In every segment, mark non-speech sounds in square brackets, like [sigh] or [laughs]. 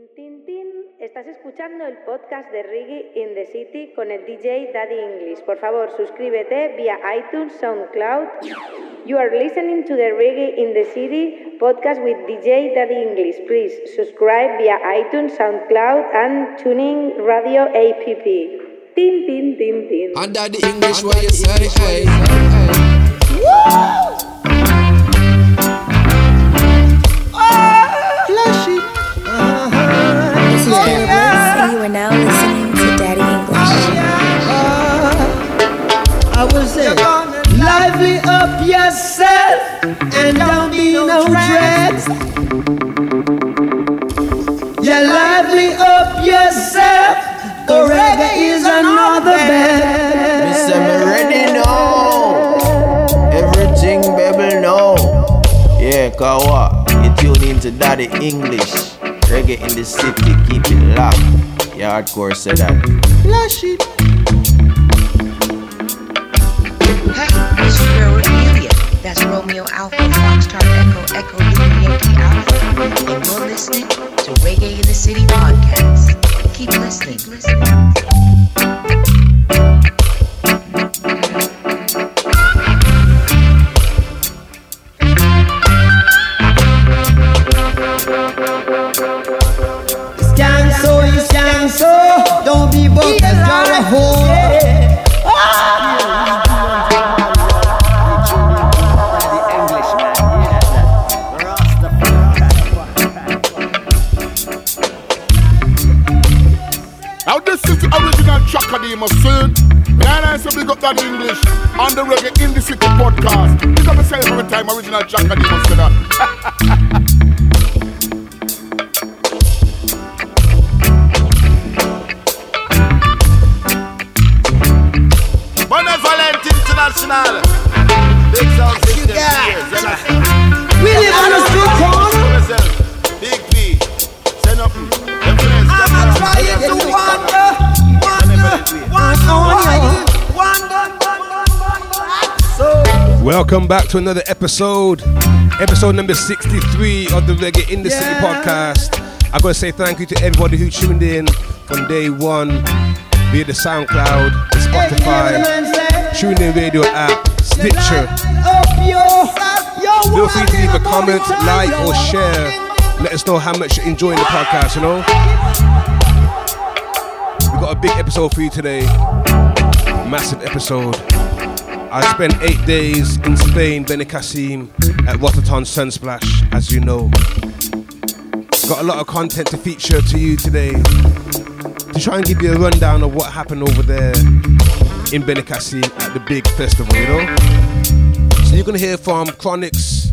Tin, tin, tin. Estás escuchando el podcast de Reggae in the City con el DJ Daddy English. Por favor, suscríbete vía iTunes, SoundCloud. You are listening to the Reggae in the City podcast with DJ Daddy English. Please subscribe via iTunes, SoundCloud, and Tuning Radio app. Tin, tin, tin, tin. And Daddy English, what you say? Hey. And don't be no dreads. Yeah, lively up yourself. The reggae is another bed. Mr. Ready now. Everything baby know. Yeah, what? You tune into Daddy English. Reggae in the city, keep it locked. Yeah, hardcore said that. Flash it. That's Romeo Alpha, Foxtrot Echo, Echo Lima Yankee Alpha. And you're listening to Reggae in the City podcast. Keep listening. Keep listening. Original track of the Welcome back to another episode, episode number 63 of the Reggae in the City podcast. I've gotta say thank you to everybody who tuned in from day one via the SoundCloud, the Spotify, TuneIn Radio app, Stitcher. Feel free to leave a comment, like, or share. Let us know how much you're enjoying the podcast, you know? We've got a big episode for you today. Massive episode. I spent eight days in Spain, Benicassim, at Rototom Sunsplash, as you know. Got a lot of content to feature to you today to try and give you a rundown of what happened over there in Benicassim at the big festival, you know? So you're gonna hear from Chronixx,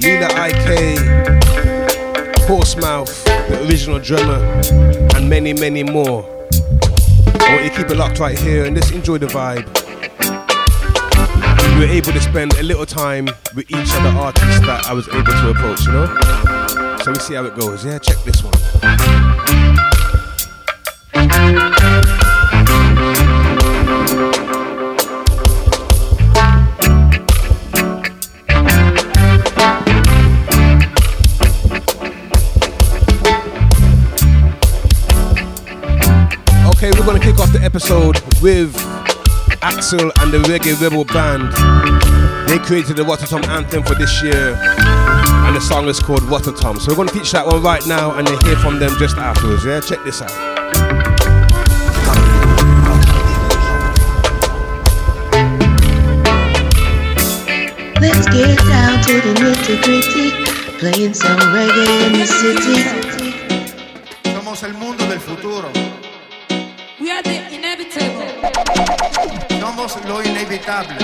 Lila Iké, Portsmouth, the original drummer, and many, many more. I want you to keep it locked right here and just enjoy the vibe. We were able to spend a little time with each other artists that I was able to approach, you know? So we see how it goes. Yeah, check this one. Okay, we're gonna kick off the episode with Axel and the Reggae Rebel Band. They created the Rototom anthem for this year, and the song is called Rototom. So we're gonna feature that one right now, and then hear from them just afterwards. Yeah, check this out. Let's get down to the nitty gritty. Playing some reggae in the city. Somos el mundo del futuro. Somos lo inevitable.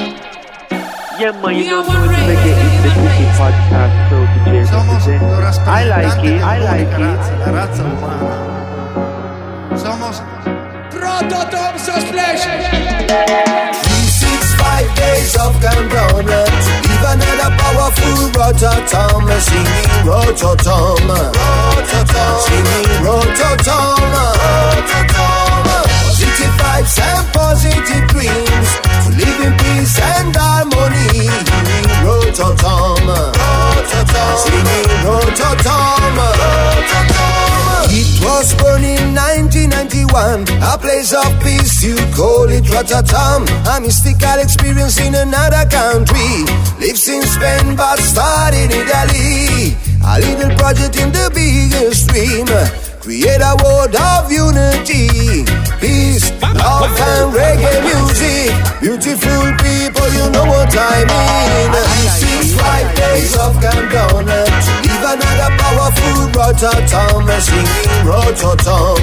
Yeah, man, you know are me one with race, Reggae in the one City race. podcast, so DJ Somos represent. I like it, I like it. razza, la razza umana. Somos Prototype Splash. 365 days of countdown Even at a powerful Rototom Singing Rototom Rototom Singing Rototom Rototom Positive vibes and positive dreams To live in peace and harmony Rototom Rototom Singing Rototom um. Rototom um. It one, a place of peace. You call it Rototom, a mystical experience in another country. Lives in Spain but started in Italy. A little project in the bigger stream. Create a world of unity, peace, love, and reggae music. Beautiful people, you know what I mean. Six, five days of countdown live another powerful Rototom, singing Rototom,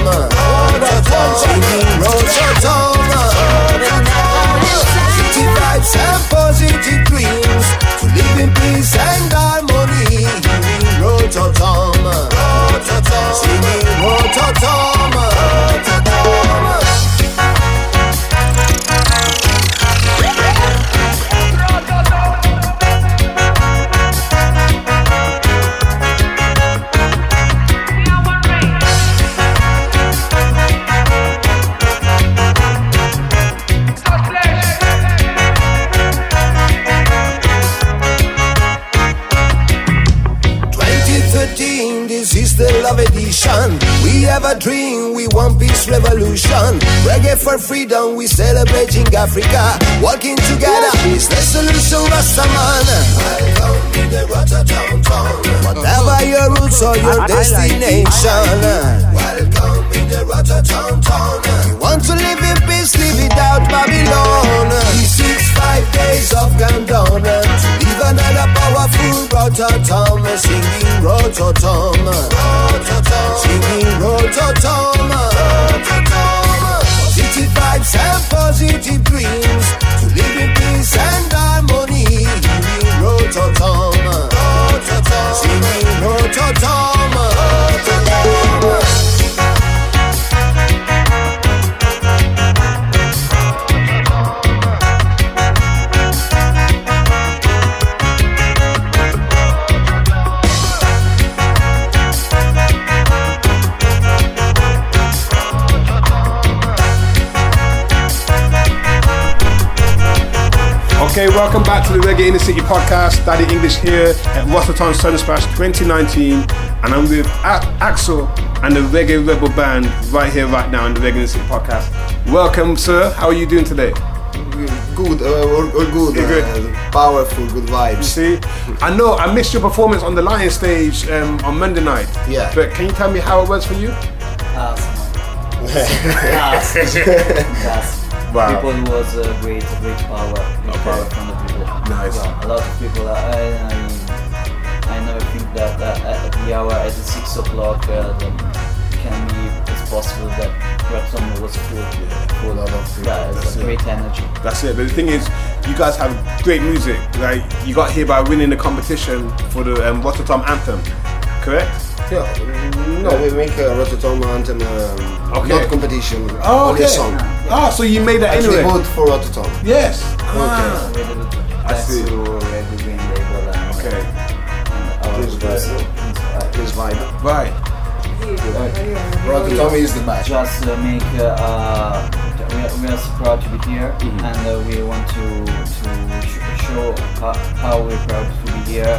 for freedom, we celebrating Africa. Working together is the solution, Rastaman. Welcome to the Rototom town. Whatever your roots or your destination. Welcome in the Rototom town. You want to live in peace, live without Babylon. Six, five days of countdown. To live another powerful Rototom. Singing Rotterdam. Rototom, singing Rototom, Rototom. Positive vibes and positive dreams to live in peace and harmony. Rototom, Rototom, singing Rototom. Okay, welcome back to the Reggae in the City podcast. Daddy English here at Rototom Sunsplash 2019, and I'm with A- Axel and the Reggae Rebel Band right here, right now, in the Reggae in the City podcast. Welcome, sir. How are you doing today? Good, uh, all, all good, You're good. uh, powerful, good vibes. See, I know I missed your performance on the Lion stage um, on Monday night. Yeah. But can you tell me how it was for you? Yes. yes. [laughs] [laughs] Wow. People was a great, great power, from the people. Nice. Yeah, a lot of people. I, I, I never think that uh, at the hour at the six o'clock uh, can be it's possible that Repsom was full. full. lot of people, Yeah, it's that's a it. great energy. That's it. But the thing is, you guys have great music. Like you got here by winning the competition for the um, Rototom anthem, correct? Yeah, no, we make a Rototom anthem, um, Okay. not competition, Oh, only okay. a song. Ah, so you made that Actually, anyway. vote for Rototom. Yes. Ah. Really. I see. to Red Green Label and, Okay. and Please guys. vibe. Please vibe. Right. Rototom is the best. just uh, make uh, uh, we, are, we are so proud to be here Mm-hmm. and uh, we want to to sh- show how, how we're proud to be here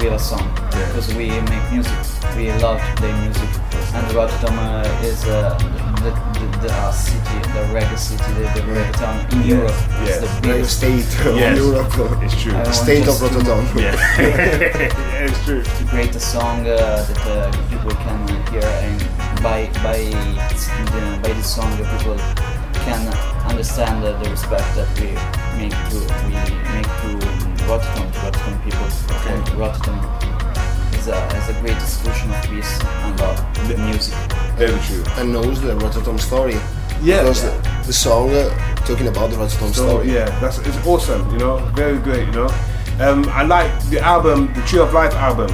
with a song because we make music we love to play music and Rototom uh, is uh, the, the, the uh, city the reggae city the, the reggae town in Europe Yes. it's the biggest state of Yes. Europe. It's true. Want State of Rototom. [laughs] Yeah. [laughs] yeah, it's true. to create a song uh, that uh, people can hear and by by the, by this song uh, people can understand uh, the respect that we make to we make to Rototom to Rototom people and Rototom is a, is a great solution of peace and love with music Very true. And knows the Rototom story. Yeah. Because the, the song uh, talking about the Rototom So story. yeah, that's it's awesome. You know, very great. You know, um, I like the album, the Tree of Life album.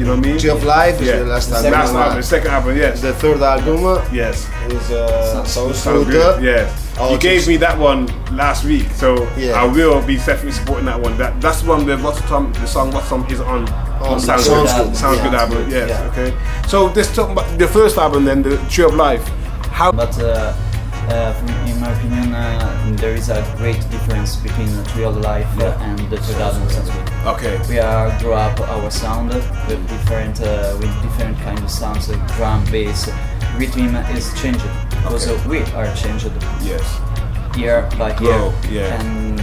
You know what I mean? Tree of Life is yeah. the last The album. Last album, the second album. Yes. The third album uh, yes. is uh, Sound Sounds Fruit. good. Yeah. Oh, you gave me that one last week, so Yeah. I will be definitely supporting that one. That that's the one where Rototom, the song Rototom is on. Oh, on Sounds, Sounds good. Good. Sounds Yeah. good album. Sounds Yes. Good, yeah. Okay. So this talking about the first album, then the Tree of Life. How? but uh, from, in my opinion uh, there is a great difference between Real Life and the third album Sounds Good. Okay. we are grow up our sound with different uh, with different kind of sounds like drum bass rhythm is changed Because uh, we are changed Yes. year by year. Grow, yeah. And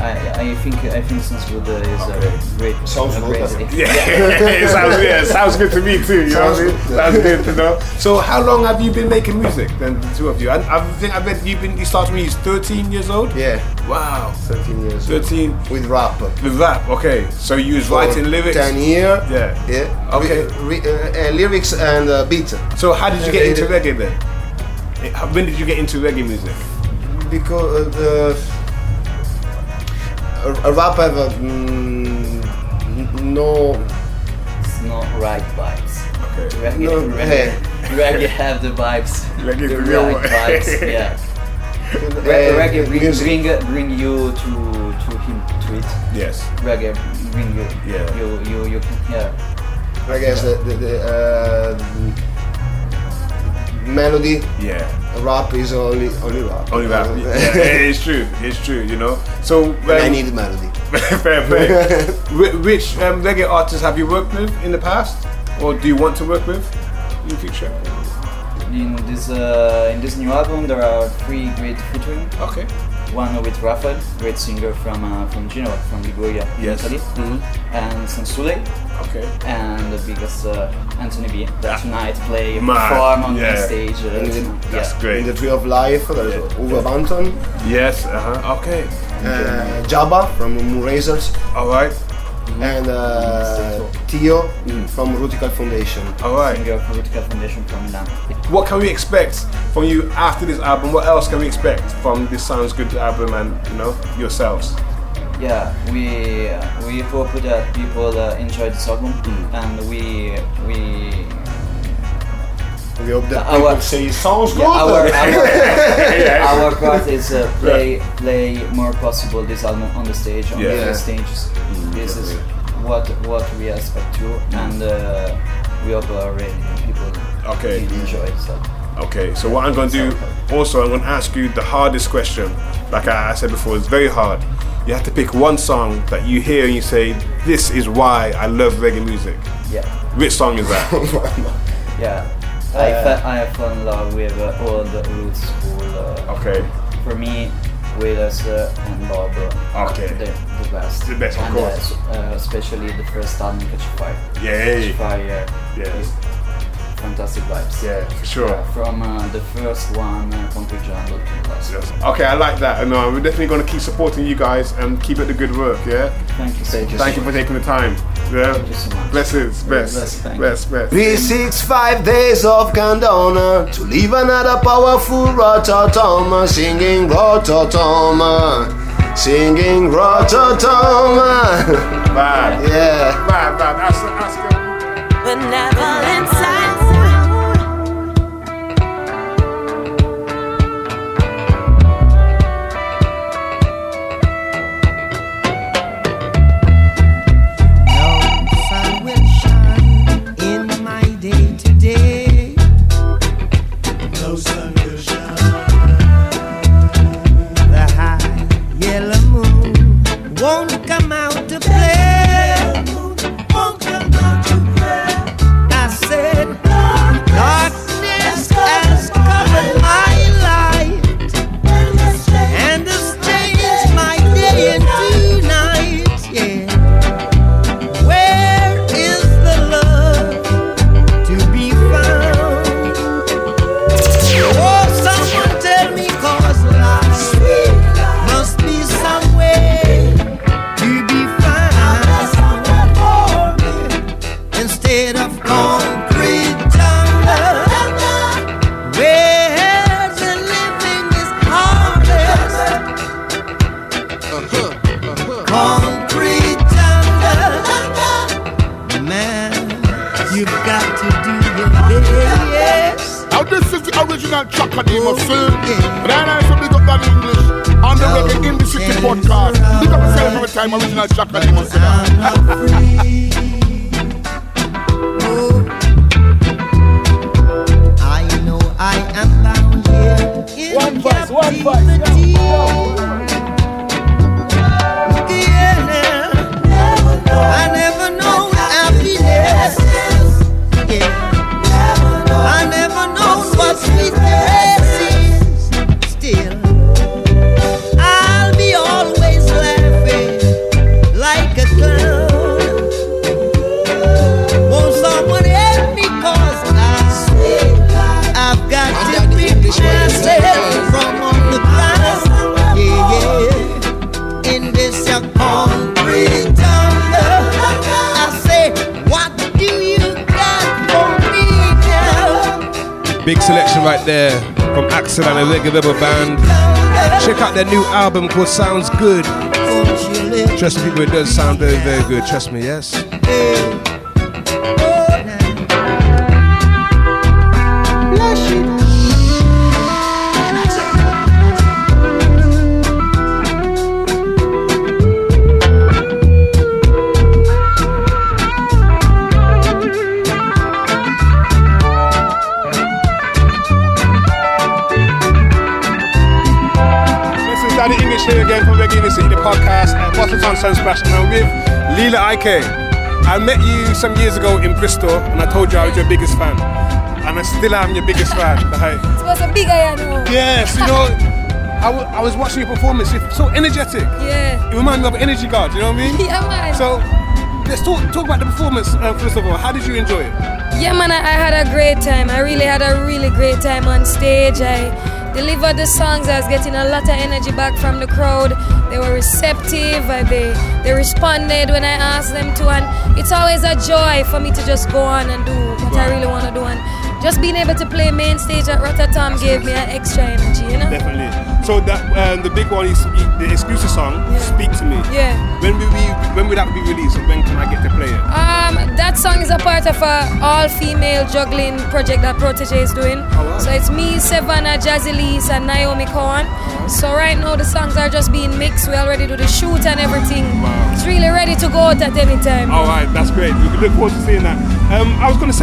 I, I think I think Sounds Good uh, is a great Sounds a good, great [laughs] doesn't. Yeah, [laughs] it sounds, yeah, it sounds good to me too. You Sounds know what I mean? good. Sounds good to know. So, how long have you been making music? Then the two of you. I, I think I bet you've been. You started when you was 13 years old. Yeah, Wow. 13 years. 13 With rap. with rap. Okay. So you was For writing lyrics. 10 year. Yeah. Yeah. Okay. Re- re- uh, uh, lyrics and uh, beat. So how did you get into reggae then? When did you get into reggae music? Because uh, the a, a rap have a, mm, no It's not right vibes. Okay. Reggae, No, reggae, hey. reggae have the vibes. Reggae the the real right vibes. Yeah. uh, [laughs] Re- reggae bring, bring bring you to to him to it. Yes. Reggae bring you. Yeah. You you you can hear. I guess the, the, the uh, melody Yeah. Rap is only only rap. Only rap. [laughs] Yeah, it's true. It's true. You know. So um, I need melody. [laughs] fair play. [laughs] Which um, reggae artists have you worked with in the past, or do you want to work with in the future? In this uh, in this new album, there are three great featuring. Okay. One with Rafael, great singer from uh, from Genoa, from Liguria, Yes. Italy, Mhm. and Sansule, Okay. and the biggest uh, Anthony B. That tonight play Man, perform on yeah. the stage. Uh, In the- That's yeah. great. In the Tree of Life, there's Uwe Banton, Yes. Uh huh. Okay. uh, Jabba from Moonrazers, All right. And uh, Tio from Rutical Foundation. All right. Singer of Rutical Foundation from Milan. What can we expect from you after this album? What else can we expect from this Sounds Good album and you know yourselves? Yeah, we uh, we hope that people uh, enjoy this album, Mm. and we we We hope that Our- people say sounds good. yeah, our [laughs] our, Yeah. our part is uh, play play more possible this album on the stage on Yeah. different stages. this is what what we expect to, and uh, we hope uh, really people Okay. enjoy it. So. Okay, so what I'm going to do also, I'm going to ask you the hardest question. Like I, I said before, it's very hard. You have to pick one song that you hear and you say, This is why I love reggae music. Yeah. Which song is that? [laughs] Yeah, I, fe- I have fallen in love with uh, all the roots school. Uh, okay. For me, Wailers uh, and Bob. Uh, Okay. The, the best. The best, of and, course. Uh, s- uh, especially the first album, Catch Fire. Yay. Catch Fire. Yeah. is Fantastic vibes. Yeah, for sure. Yeah, from uh, the first one, uh, Concrete Jungle, to last. Yes. Okay, I like that. And uh, we're definitely going to keep supporting you guys and keep up the good work, yeah? Thank you so Thank you Thank you for taking the time. Yeah? Thank you so much. Blessings, best. Bless, thank Best, best. P6 five days of countdown to leave another powerful rototom singing rototom singing rototom Bad. yeah Bad, bad. That's, that's good. Benevolent sound. No The Reggae Rebel Band. Check out their new album called Sounds Good. Trust me, it does sound very, very good. Trust me, yes. Reggae in the City, the podcast at Rototom Sunsplash, and I'm with Lila Iké. I met you some years ago in Bristol, and I told you I was your biggest fan. And I still am your biggest fan. Like, It was a big I know. yes, you know, I, w- I was watching your performance, you're so energetic. Yeah. It reminded me of Energy Guard, you know what I mean? [laughs] Yeah, man. So, let's talk, talk about the performance, uh, first of all. How did you enjoy it? Yeah, man, I, I had a great time. I really had a really great time on stage. I delivered the songs. I was getting a lot of energy back from the crowd. They were receptive. uh, They they responded when I asked them to, and it's always a joy for me to just go on and do what I really want to do. And just being able to play main stage at Rototom gave me an extra energy, you know. Definitely. So that um, the big one is the exclusive song, "Speak to Me." Yeah. When will we? When will that be released? And when can I get to play it? Um, that song is a part of a all-female juggling project that Protoje is doing. So it's me, Sevana, Jaz Elise, and Naomi Cowan. So right now the songs are just being mixed. We already do the shoot and everything. Wow. It's really ready to go out at any time. All right, that's great. We look forward to seeing that. Um, I was going to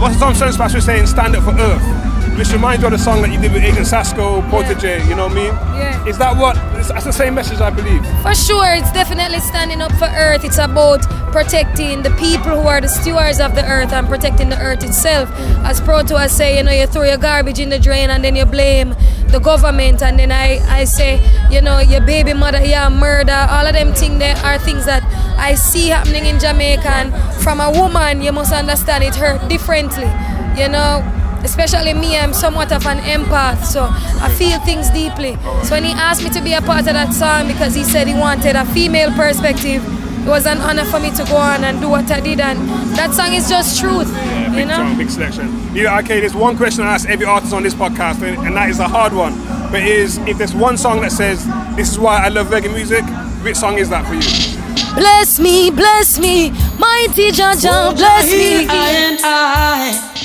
what's Sunsplash was saying, "Stand Up for Earth," which reminds you of the song that you did with Agent Sasko, Sasco, Protoje. You know what I mean? Yeah. Is that what? That's the same message, I believe. For sure, it's definitely standing up for Earth. It's about protecting the people who are the stewards of the Earth and protecting the Earth itself. Mm. As Proto was say, you know, you throw your garbage in the drain and then you blame the government, and then I, I say, you know, your baby mother, yeah, murder. All of them things there are things that I see happening in Jamaica. And from a woman, you must understand it hurt differently. You know, especially me, I'm somewhat of an empath, so I feel things deeply. So when he asked me to be a part of that song because he said he wanted a female perspective, it was an honor for me to go on and do what I did, and that song is just truth, Yeah, you big know. song, big selection. You know, okay, there's one question I ask every artist on this podcast, and and that is a hard one. But it is if there's one song that says this is why I love reggae music, which song is that for you? Bless me, bless me, mighty Jaja, bless me. I and I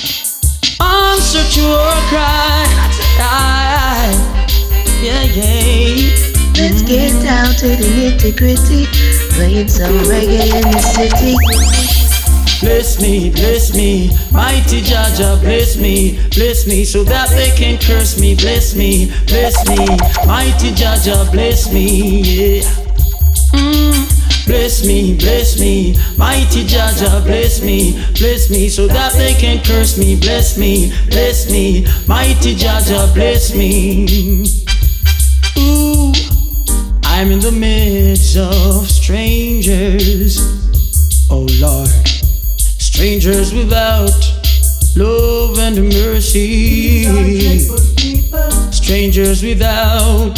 answer to your cry. I, yeah, yeah. Let's get down to the nitty gritty. Playing some reggae in the city. Bless me, bless me, mighty Jaja, bless me, bless me, so that they can curse me. Bless me, bless me, mighty Jaja, bless me, yeah. Mm. Bless me, bless me, mighty Jaja, bless me, bless me, so that they can curse me. Bless me, bless me, mighty Jaja, bless me. Ooh, I'm in the midst of strangers. Oh Lord, strangers without love and mercy, strangers without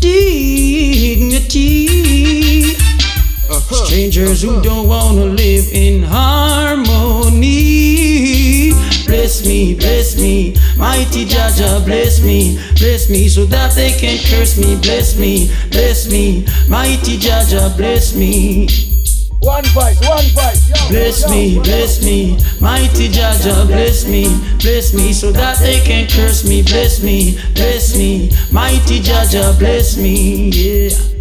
dignity, strangers who don't want to live in harmony. Bless me, bless me, mighty Jaja, bless me, bless me, so that they can curse me. Bless me, bless me, mighty Jaja, bless me. One voice, one voice. Yo, Bless yo, me, yo. bless me, mighty Jaja, bless me, bless me, so that they can curse me. Bless me, bless me, mighty Jaja, bless me, yeah.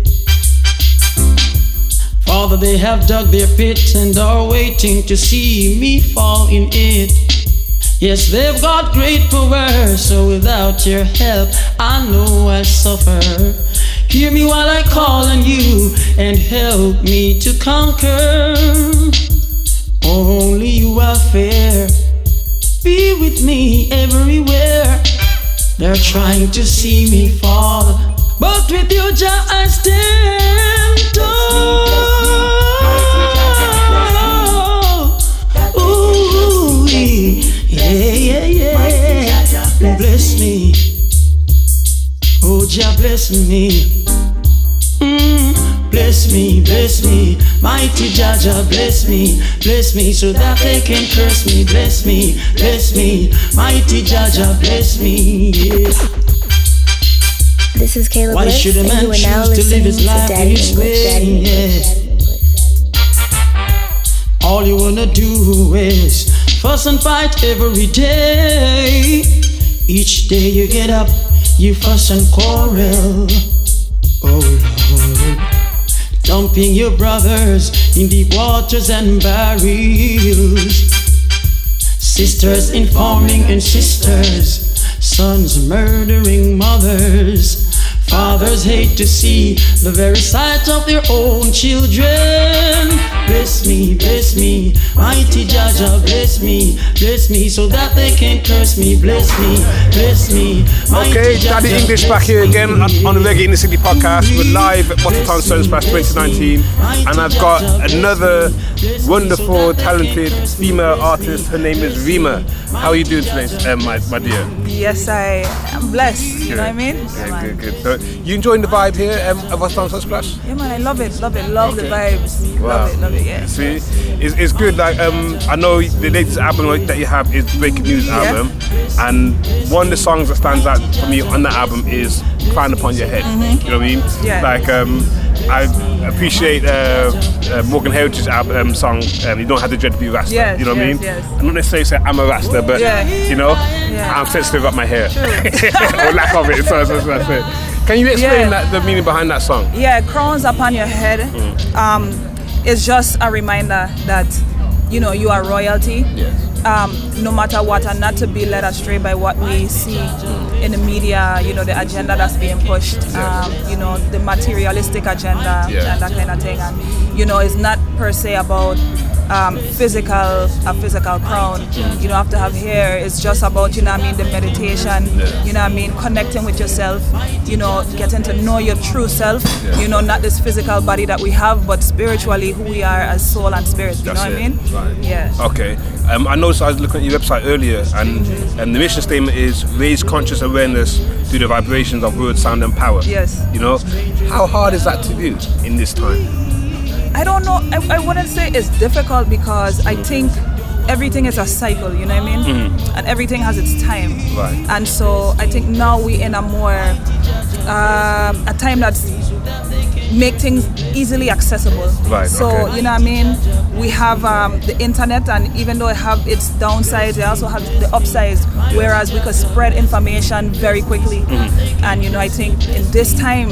Father, they have dug their pit and are waiting to see me fall in it. Yes, they've got great power, so without your help, I know I'll suffer. Hear me while I call on you and help me to conquer. Only you are fair. Be with me everywhere. They're trying to see me fall, but with you, Jah, I stand bless me, so that they can curse me. Bless me, bless me. Mighty Jaja, bless me. Yeah. This is Caleb Why should a and man you are now choose to live his to life Daddy this English. way? Daddy English. Yeah. All you wanna do is fuss and fight every day. Each day you get up, you fuss and quarrel. Oh Lord, dumping your brothers in deep waters and barrels. Sisters informing and sisters, sons murdering mothers. Fathers hate to see the very sight of their own children. Bless me, bless me, mighty Jaja, bless me, bless me, so that they can curse me. Bless me, bless me, Okay, Jah Daddy Jah, English back here again on, on the Reggae in the City podcast. We're live at Rototom Sunsplash 2019, and I've got another wonderful, talented female artist. Her name is Rima. How are you doing today, um, my, my dear? Yes, I am blessed. You know what I mean? Yeah, good, good. So, you enjoying the vibe here um, at Rototom Sunsplash? Yeah, man, I love it, love it, love the Okay. vibes. Wow. Love it, love it, yeah. See, it's, it's good. Like um, I know the latest album that you have is Breaking News Yeah. album, and one of the songs that stands out for me on that album is "Crown Upon Your Head." Mhm. You know what I mean? Yeah. Like um, I appreciate uh, uh, Morgan Heritage's album um, song. Um, you don't have to dread to be a Rasta. Yes, you know what I mean? yes. I'm not necessarily saying I'm a Rasta, but Yeah. you know, Yeah. I'm sensitive about my hair [laughs] or lack of it. So, so, so that's it. Can you explain Yeah. that the meaning behind that song? Yeah, crowns upon your head Mm. um, is just a reminder that you know you are royalty. Um, no matter what, and not to be led astray by what we see in the media. You know the agenda that's being pushed. Um, you know the materialistic agenda Yeah. and that kind of thing. And you know it's not per se about um, physical a physical crown. You don't have to have hair. It's just about you know what I mean the meditation. Yeah. You know what I mean connecting with yourself. You know getting to know your true self. Yeah. You know not this physical body that we have, but spiritually who we are as soul and spirit. You That's know what I mean? Right. Yeah. Okay. Um, I noticed I was looking at your website earlier, and, and the mission statement is raise conscious awareness through the vibrations of word, sound, and power. Yes. You know, how hard is that to do in this time? I don't know. I, I wouldn't say it's difficult because I think everything is a cycle. You know what I mean? Mhm. And everything has its time. Right. And so I think now we in a more um, a time that's make things easily accessible. Right, So okay. you know what I mean. We have um, the internet, and even though it have its downsides, it also has the upsides. Whereas we could spread information very quickly. Mhm. And you know, I think in this time,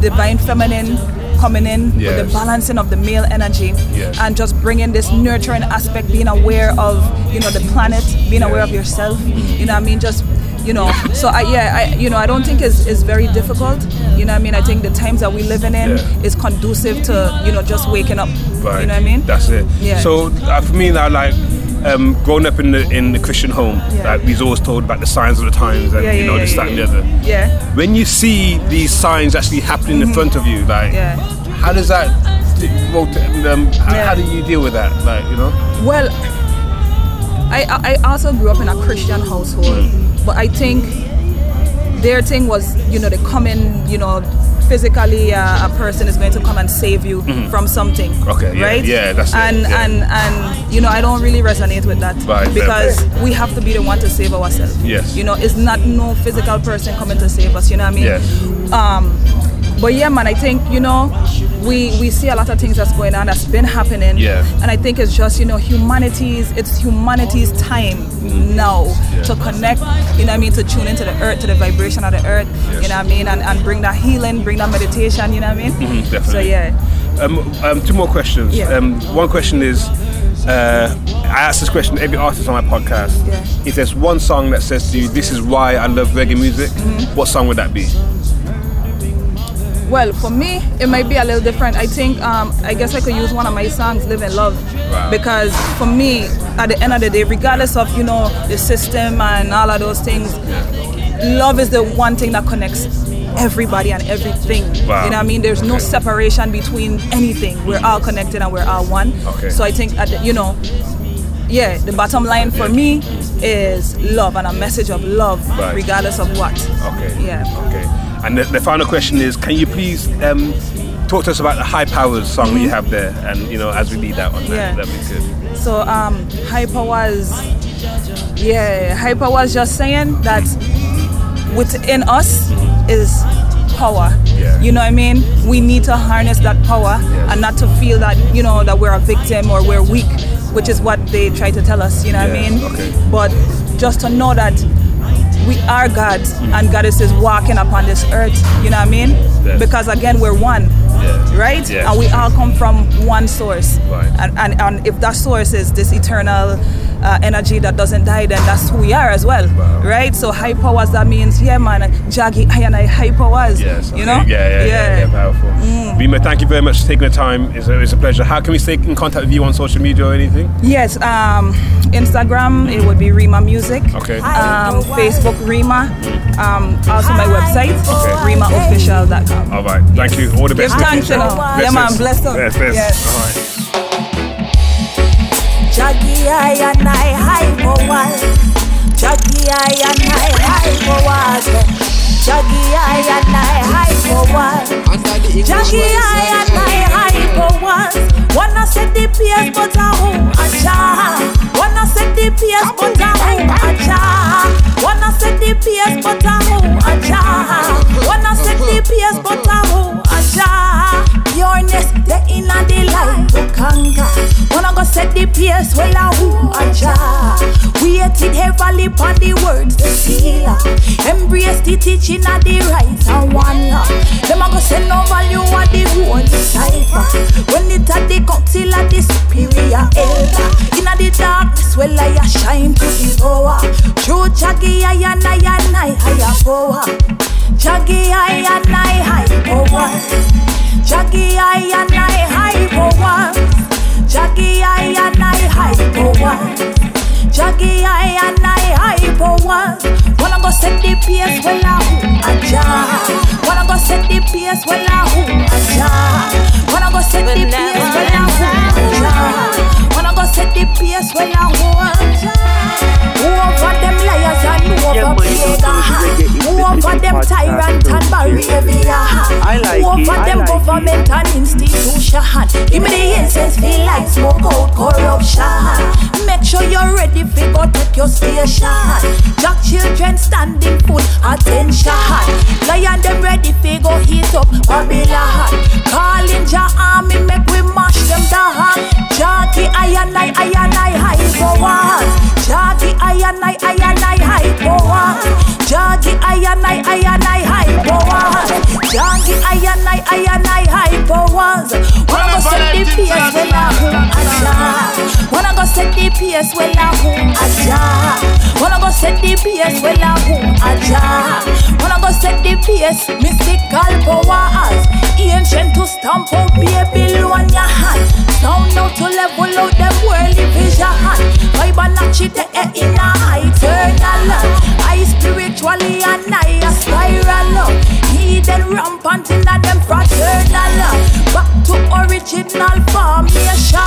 divine feminine coming in with the balancing of the male energy Yes. and just bringing this nurturing aspect being aware of you know the planet being aware of yourself you know what i mean just you know so i yeah i you know i don't think it's, it's very difficult you know what i mean i think the times that we're living in Yeah. is conducive to you know just waking up Right. you know what i mean That's it. Yeah. So uh, for me now, like. Um, growing up in the in the Christian home, Yeah. like we's always told about the signs of the times and Yeah, you know yeah, this, that, and the other. yeah When you see these signs actually happening in front of you, like how does that? Um, how, do you deal with that? Like you know? Well, I, I I also grew up in a Christian household, but I think their thing was, you know, they come in, you know, physically uh, a person is going to come and save you Mhm. from something. Okay, yeah, right? yeah, that's it, and yeah. and and you know, I don't really resonate with that Right, because we have to be the one to save ourselves. Yes. You know, it's not no physical person coming to save us. You know what I mean? Yes. Um, but yeah, man, I think you know, we we see a lot of things that's going on that's been happening. Yeah. And I think it's just you know humanity's it's humanity's time now Yeah. to connect. You know what I mean? To tune into the earth, to the vibration of the earth. You know what I mean? And and bring that healing, bring that meditation. You know what I mean? Mhm, definitely. So yeah. Um, um, two more questions. Yeah. Um, one question is, uh, I ask this question to every artist on my podcast. Yeah. If there's one song that says to you, "This is why I love reggae music," Mm-hmm. what song would that be? Well, for me, it might be a little different. I think um, I guess I could use one of my songs, "Live in Love," Wow. because for me, at the end of the day, regardless of you know the system and all of those things, love is the one thing that connects everybody and everything. Wow. You know what I mean? There's no separation between anything. We're all connected and we're all one. Okay. So I think, at the, you know, yeah, the bottom line for me is love and a message of love, Right. regardless of what. Okay. Yeah. Okay. And the, the final question is, can you please um, talk to us about the High Powers song that you have there, and you know, as we lead that one, Yeah. that'd be good. So um, hyper was, yeah, hyper was just saying that within us is power. Yeah. You know what I mean? We need to harness that power and not to feel that you know that we're a victim or we're weak, which is what they try to tell us. You know what I mean? okay. But just to know that we are gods and goddesses walking upon this earth. You know what I mean? Yes. Because again, we're one right? Yes. And we all come from one source. Right. And, and, and if that source is this eternal uh, energy that doesn't die, then that's who we are as well, right? So high powers, that means, yeah, man, Jaggy, I and I high powers, Yes. you know? Yeah, yeah, yeah, yeah, powerful. Mm. Rima, thank you very much for taking the time. It's a, it's a pleasure. How can we stay in contact with you on social media or anything? Yes, um, Instagram, it would be Rima Music. Okay. Um, Facebook, Rima. Um, also my website, Okay. rimaofficial.com. All right. Thank you. All the best. Give thanks, you know. Yeah, man, bless up. Bless, bless. Yes. All right. Jackie, I and I high power. Jackie, I and I high power. Jackie, I and I high power. Jackie, I and I high power. Wanna set the pace, but a who a cha. Wanna set the pace, but a who a cha. Wanna set the pace, but a who a cha. Wanna set the pace, but a who a cha. Pureness, the inner the light to conquer. Wanna go set the pace, well a who a cha. Waited heavily upon the words, the sealer. Embrace the teaching of the rights and one love. Them a go send no value of the holy cipher. When it at the council of the superior elder. Inna the darkness, well I shine to the power. True Jaggy, I and I and I higher power. Jaggy, I and I high power. Jaggy, I and I high power. Jaggy, I and I high power. Jaggy, I and I high power. Wanna go set the pace, well a who. Wanna go set the pace, well a who. Wanna go set the pace, well a who. Wanna go set the pace, well a who who over pagan? Who over them tyrant and like Who over them government and institution? Give me the incense, feel like smoke out corruption. Make sure you're ready for go take your station. Jack children standing full attention. Lion them ready for go heat up Babylon. Calling your army, make we mash them down. Jackie, I and I, I and I, high power. Jackie, I and I, I and I, high power. Jackie, I and I, I and I, high power. Jackie, I and I, I and I, high powers. Wanna go set the pace when I who a jar. Wanna go set the pace who a jar. Wanna go set the pace who a jar. Wanna go set the pace, mystical powers. Ancient to stamp out Babylon your hand. Sound out to level out them worldly vision. Fibonacci the air in a eternal. I spiritually and I a spiral. Hidden rampant in them fraternal. Back to original formation.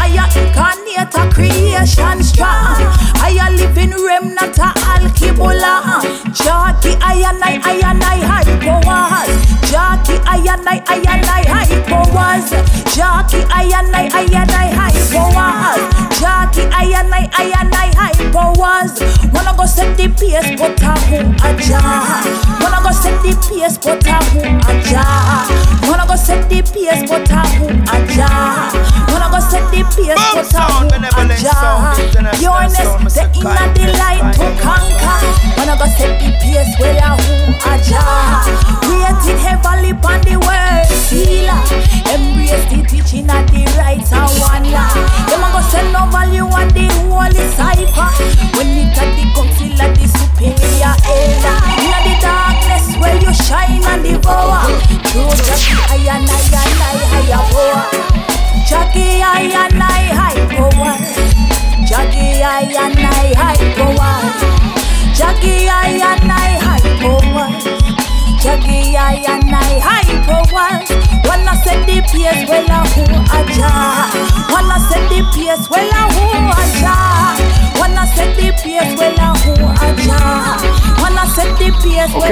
I incarnate a creation strong. I a living remnant a alkibula. Jackie I and I I and I high powers. Jackie I and I I and I high powers. Jackie I and I I and I high powers. Jackie I and I I and I high powers. Wanna go set the pace, but a who a jar. Wanna go set the pace, but a who a jar. Wanna go set the pace, but a who a jar. Wanna go set the pace, but a who a jar. Pureness, the inner delight to conquer. Wanna go set the pace, well a who a jar. Waiting heavily upon the word sealer. Embrace the teaching of the rights and one law. Them a go send no value on the holy cipher. When it at the council of the superior elder. Inna the darkness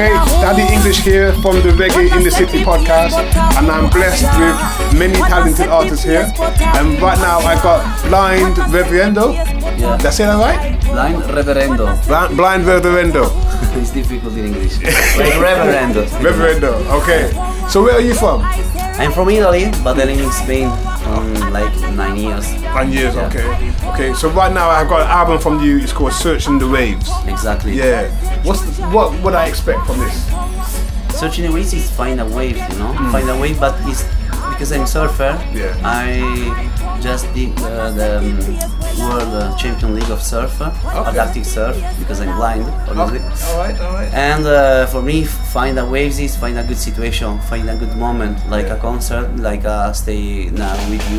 Okay, Daddy English here from the Reggae in the City podcast, and I'm blessed with many talented artists here. And right now I got Blind Reverendo. Yeah. Did I say that right? Blind Reverendo. Blind, blind Reverendo. [laughs] it's difficult in English. [laughs] Like Reverendo. Reverendo. Okay. So where are you from? I'm from Italy, but I live in Spain um, like nine years. Nine years. Yeah. Okay. Okay. So right now I've got an album from you. It's called Searching the Waves. Exactly. Yeah. What's the, what would I expect from this? Searching the waves is find a wave, you know, find a wave, but it's because I'm surfer. Yeah. I just did uh, the um, World uh, Champion League of Surf, Adaptive Surf, because I'm blind, obviously. All right. All right. And uh, for me, find a waves is find a good situation, find a good moment, like a concert, like a stay now with you,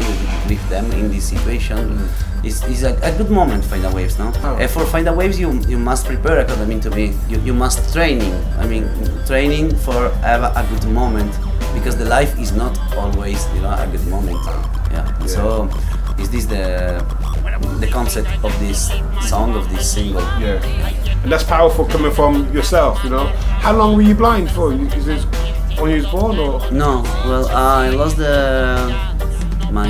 with them in this situation. It's, it's a, a good moment, find a waves, no? Uh, for find a waves, you you must prepare. I mean, to be you, you must training. I mean, training for have a, a good moment because the life is not always you know a good moment. Yeah. So is this the the concept of this song of this single? Yeah. And that's powerful coming from yourself. You know. How long were you blind for? Is this when you was born or? No, well, I lost the my.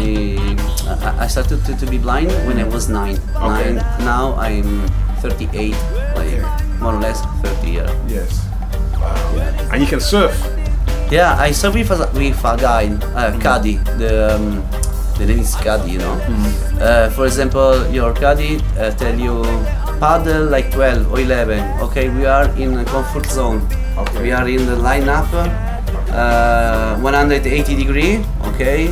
I, I started to, to be blind when I was nine. Okay. Nine. Now I'm 38, like more or less 30 years. Yes. Wow. And you can surf. Yeah, I surf with a, with a guy, uh, caddy. The um, the name is caddy, you know. Uh, for example, your caddy uh, tell you paddle like 12 or 11. Okay, we are in a comfort zone. Okay. We are in the lineup, uh, 180 degree. Okay.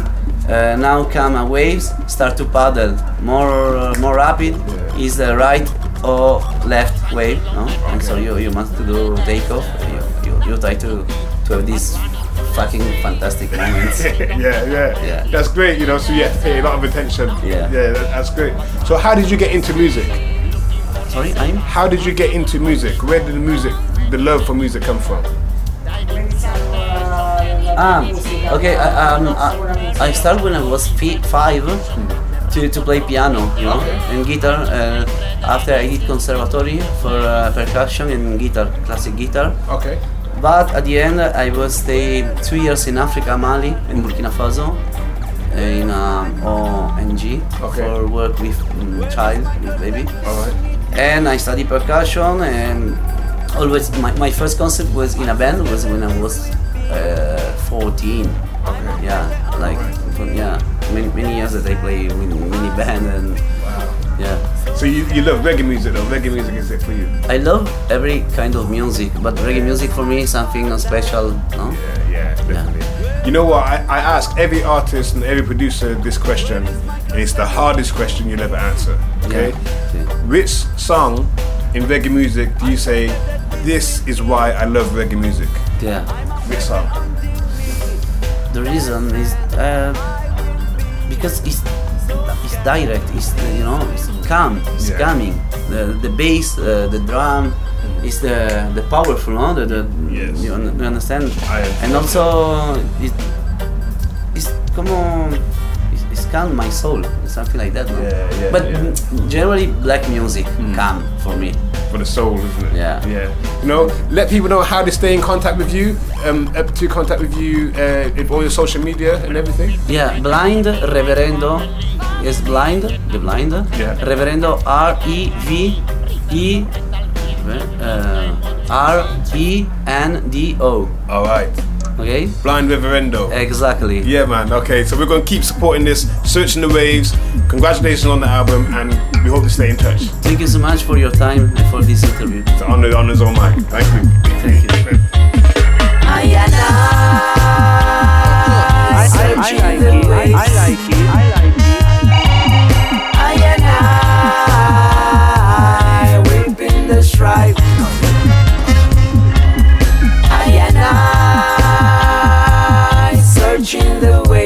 Uh, now come a waves, start to paddle. More more rapid is the right or left wave, no? And so you, you must do takeoff. You, you, you try to to have these fucking fantastic moments. [laughs] yeah, yeah, Yeah. That's great. You know. So you have to pay a lot of attention. Yeah. Yeah. That, that's great. So how did you get into music? Sorry, I'm. How did you get into music? Where did the music, the love for music, come from? Ah, okay. I, um, I, I started when I was fi- five to, to play piano, you know, and guitar. Uh, after I did conservatory for uh, percussion and guitar, classic guitar. Okay. But at the end, I was stay two years in Africa, Mali, in Burkina Faso, in um, ONG Okay. for work with mm, child, with baby. Right. And I study percussion, and always my, my first concert was in a band was when I was uh, 14. Okay. Yeah, like for, yeah, many, many years that I play with mini band and wow. yeah. So you, you love reggae music though? Reggae music is it for you? I love every kind of music, but reggae music for me is something special. No? Yeah, yeah, definitely. You know what? I, I ask every artist and every producer this question, and it's the hardest question you'll ever answer. Okay? Which song in reggae music do you say, this is why I love reggae music? Yeah. Which song? The reason is uh, because it's it's direct. It's you know it's calm. It's Yeah. calming. The the bass, uh, the drum, is the the powerful. No, the, the you, un- you understand. And also it it's como it's, it's calm my soul. Something like that. No? Yeah, yeah, But mm, generally black music calm for me. For the soul, isn't it? Yeah. Yeah. You know, let people know how to stay in contact with you, um, up to contact with you uh, with all your social media and everything. Yeah, blind reverendo is blind, the blind. Yeah. Reverendo R E V E uh, R E N D O. All right. Okay. Blind Reverendo. Exactly. Yeah, man. Okay, so we're gonna keep supporting this, searching the waves. Congratulations on the album, and we hope to stay in touch. Thank you so much for your time and for this interview. The honor, honor's all mine. Thank you. Thank you. I and I, searching the. I like it. I like it. I and I, whipping the stripe. I and I, searching the ways.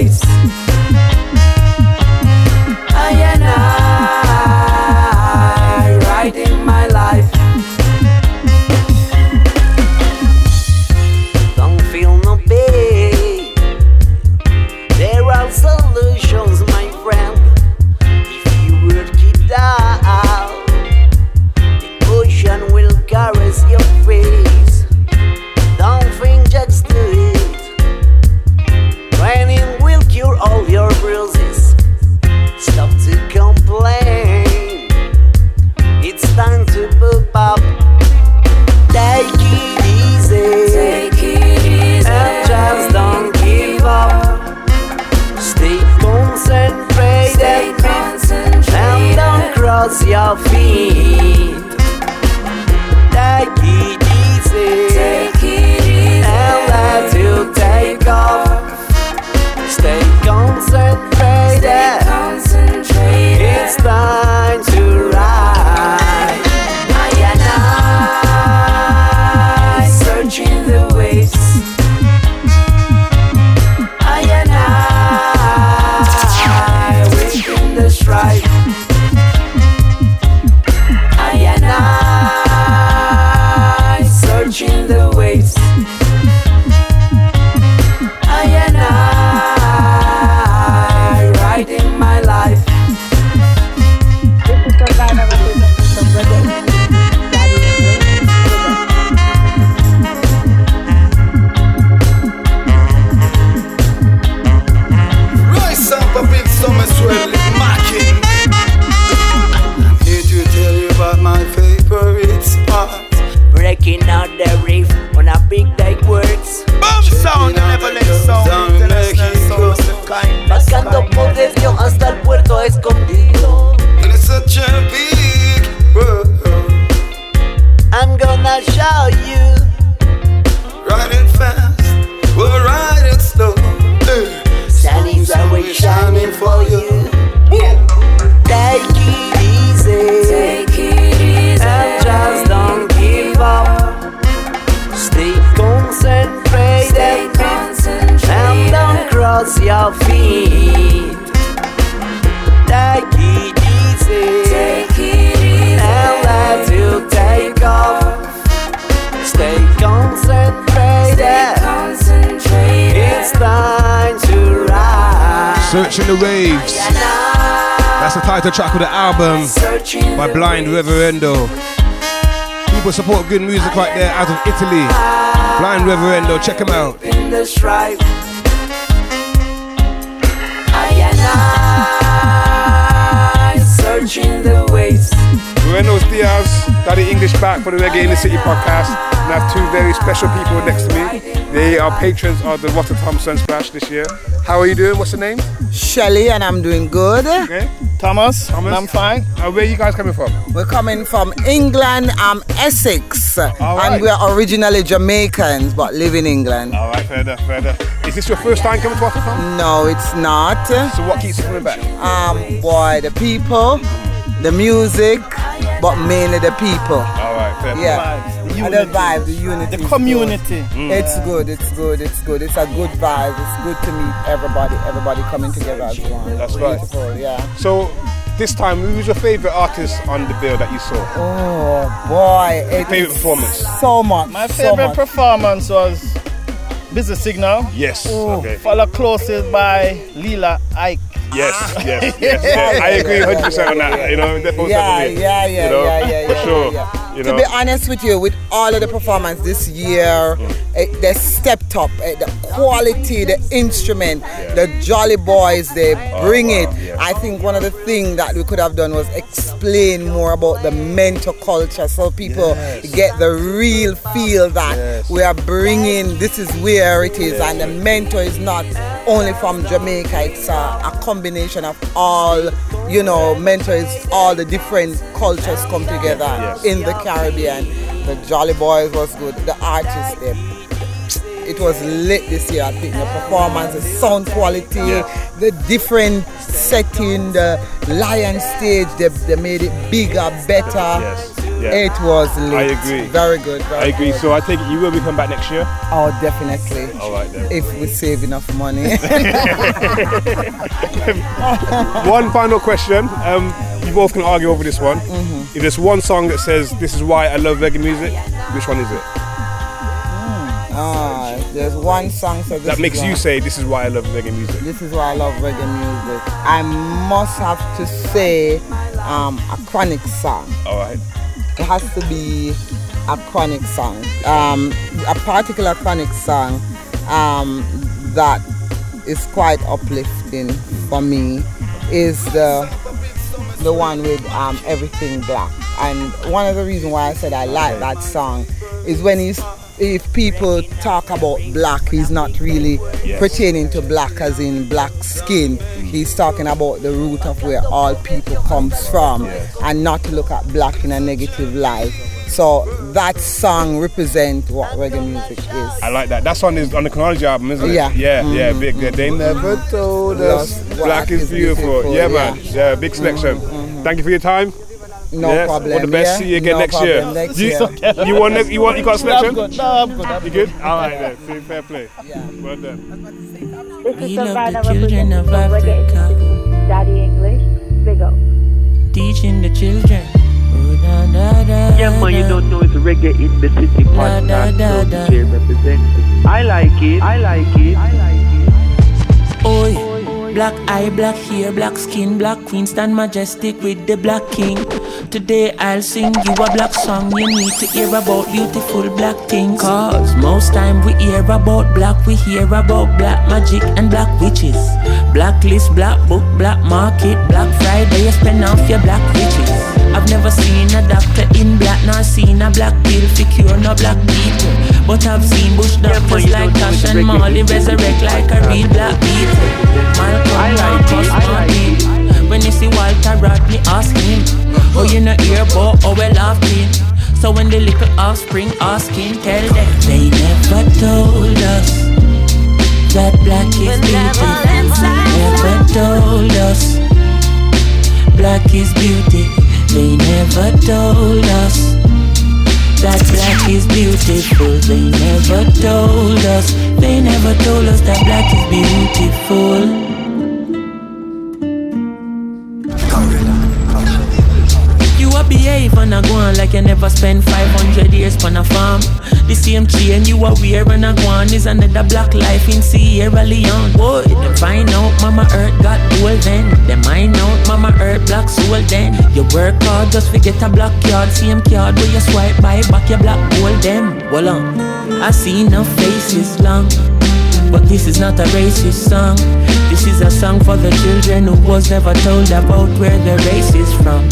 Reverendo. People support good music right there out of Italy. Blind Reverendo, check him out. in the stripe. I and searching the ways. Buenos dias, Daddy English back for the Reggae in the City podcast. And I have two very special people next to me. They are patrons of the Rototom Sunsplash this year. How are you doing? What's the name? Shelly and I'm doing good. Okay. Thomas, Thomas. I'm fine. Uh, where are you guys coming from? We're coming from England, um, Essex, right. and we're originally Jamaicans but live in England. All right, fair enough, fair enough. Is this your first time coming to Rototom? No, it's not. So what keeps you coming back? Um, boy, the people, the music, but mainly the people. All right, fair Yeah, The And the vibe, the unity, The community. Mm. It's good. It's good. It's good. It's a good vibe. It's good to meet everybody. Everybody coming together as one. That's right. Beautiful. Yeah. So this time, who was your favourite artist on the bill that you saw? Oh boy, it Favourite is performance? So much. My so favorite much. performance was Busy Signal. Yes. Oh. Okay. Followed closely by Lila Iké. Yes, [laughs] yes, yes. yeah. I agree 100% on that. You know, definitely. Yeah, definitely, yeah, yeah, you know, yeah, yeah, For yeah, sure. yeah. You to be honest with you, with all of the performance this year, eh, they stepped up. eh, the quality, the instrument, the Jolly Boys, they bring it. I think one of the things that we could have done was explain more about the mento culture so people get the real feel that we are bringing, this is where it is, and the mento is not only from Jamaica, it's a, a combination of all, you know, mentors, all the different cultures come together Yes. in the Caribbean. The Jolly Boys was good. The artists, it was lit this year. I think the performance, the sound quality, the different setting, the lion stage, they, they made it bigger, better. Yeah. It was lit. I agree. Very good. Very I agree. good. So I take it you will be coming back next year. Oh, definitely. All right then. If we save enough money. [laughs] one final question. Um, you both can argue over this one. Mhm. If there's one song that says this is why I love reggae music, which one is it? Ah, there's one song so this that makes you say this is why I love reggae music. This is why I love reggae music. I must have to say um, a Chronixx song. All right. It has to be a Chronixx song. Um, a particular Chronixx song um, that is quite uplifting for me is the the one with um, everything black. And one of the reasons why I said I like that song is when he's if people talk about black, he's not really Yes. pertaining to black as in black skin. Mm. He's talking about the root of where all people comes from and not to look at black in a negative light. So that song represents what reggae music is. I like that. That song is on the Chronology album, isn't it? Yeah. Yeah, yeah, Mhm. big. They never told us Us black is beautiful. Yeah, man. Yeah, big selection. Mm, mm, Thank you for your time. No Yes, problem, All the best. yeah? See you again No next year. next you, year. [laughs] you want? ne- You want? You got a selection? No, I'm good. No, I'm good. I'm You good? All right then. See, fair play. Yeah. Well done. This We is love Savannah the children of representing for Reggae Africa. Institute. Daddy English, big up. Teaching the children. Oh, Yeah, man, you don't know it's reggae in the city La, da, podcast. da, So da. Representing. I like it. I like it. I like it. Oi, black eye, black hair, black skin, black queen stand majestic with the black king. Today I'll sing you a black song. You need to hear about beautiful black things. Cause most time we hear about black, we hear about black magic and black witches. Blacklist, black book, black market, black Friday, you spend off your black riches. I've never seen a doctor in black, nor seen a black pill for cure no black people. But I've seen bush doctors you like don't Tash and reggae. Marley resurrect like a real black beetle. Malcolm I like Marcus it, Martin. When you see Walter Rodney, ask him. Oh, you know hear about oh well laughing. So when the little offspring asking, tell them they never told us that black is beauty. They never told us black is beauty. They never told us that black is beautiful. They never told us. They never told us that black is beautiful. Behave and a go on like you never spend 500 years on a farm. The same chain you are wear and go on is another black life in Sierra Leone. Boy, them find out Mama Earth got gold then. Them mind out Mama Earth black soul then. You work hard just forget a black card. Same card where you swipe by back your black gold them. Well on, I see no faces long. But this is not a racist song. This is a song for the children who was never told about where their race is from.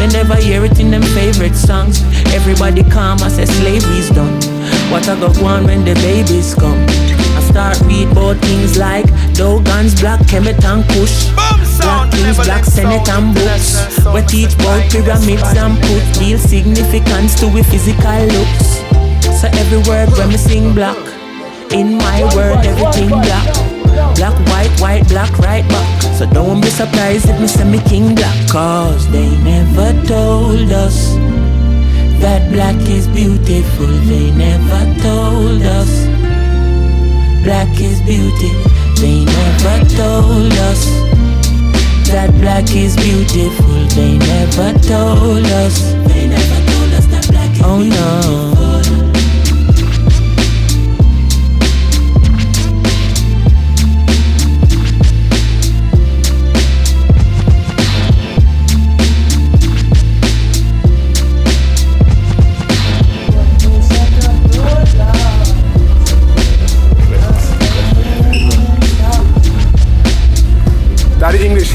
They never hear it in them favorite songs. Everybody calm, I say slavery's done. What I go on when the babies come? I start read about things like Dogons, Black Kemet and Kush. Black Kings, Black Senate and books. We teach about pyramids and put real significance to we physical looks. So every word when me sing black. In my world, everything black. Black, white, white, black, right back. So don't be surprised if me say me king black. Cause they never told us that black is beautiful. They never told us black is beauty. They never told us that black is beautiful. They never told us. They never told us that black is oh, no.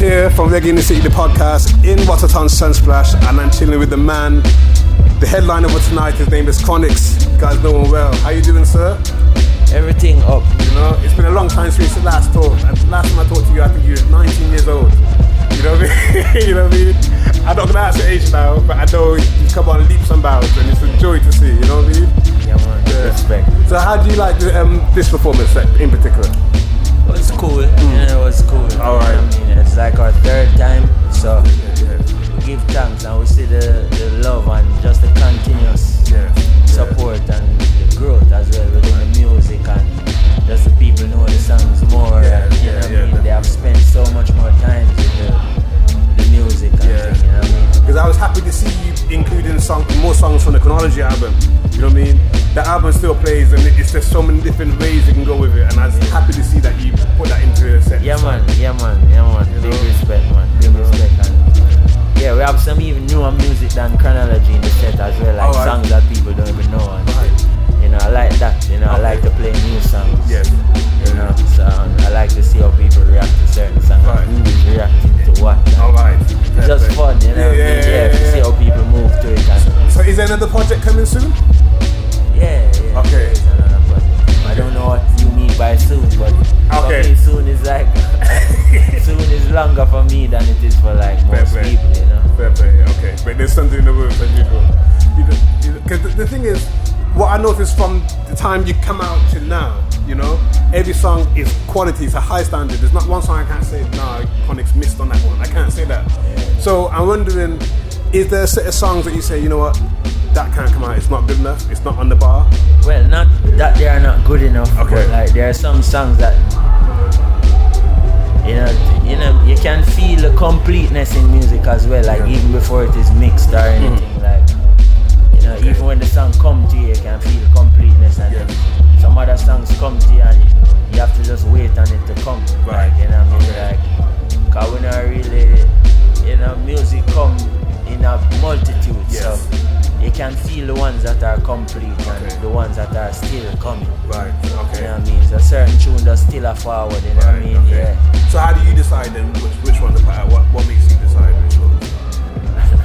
Here from Reggae in the City, the podcast in Rototom Sunsplash, and I'm chilling with the man, the headliner for tonight. His name is Chronixx. You guys know him well. How you doing, sir? Everything up. You know, it's been a long time since the last talk. And last time I talked to you, I think you were 19 years old. You know what I mean? [laughs] you know what I mean? I'm not gonna ask your age now, but I know you come on leaps and bounds, and it's a joy to see. You know what I mean? Yeah, man. Respect. So, how do you like the, um, this performance in particular? It was cool. Yeah, it was cool. All right. I mean, it's like our third time, so we give thanks and we see the, the love and just the continuous support and the growth as well within the music and just the people know the songs more. and, you know what I mean? They have spent so much more time with the music and thing, you know I mean? Because I was happy to see you including song, more songs from the Chronology album. You know what I mean? The album still plays, and it's just so many different ways you can go with it. And I was happy to see that you put that into a set. Yeah man, yeah man, yeah man. Big respect man, big respect and yeah, we have some even newer music than chronology in the set as well, like Alright. songs that people don't even know. And, You know, I like that. You know, I like to play new songs. Yes. You know, so um, I like to see how people react to certain songs. and Who's reacting to what. All right. It's just fun, you know. Yeah, yeah, yeah, yeah, to see how people move to it And, so, is there another project coming soon? Yeah, yeah. Okay. there is another project. I don't know what you mean by soon, but Okay. for soon is like [laughs] soon is longer for me than it is for like most play. people, you know. Fair play, okay. But there's something in the works as usual. Because the, the thing is, what I noticed from the time you come out to now, you know, every song is quality, it's a high standard. There's not one song I can't say, nah, Chronixx missed on that one. I can't say that. So I'm wondering, is there a set of songs that you say, you know what, that can't come out, it's not good enough, it's not on the bar? Well, not that they are not good enough, Okay. but like there are some songs that you know, you know, you can feel the completeness in music as well. Like even before it is mixed or anything, mm-hmm. like you know, even when the song come to you, you can feel completeness, and then some other songs come to you, and you, have to just wait on it to come. Right. Like, you know what I mean? Like, cause we not really, you know, music come in a multitude, so you can feel the ones that are complete and the ones that are still coming. Right. Okay. You know what I mean? So certain tune does still a forward. You know what I mean? Yeah. So how do you decide then which, which one to out? What, what makes you decide which one?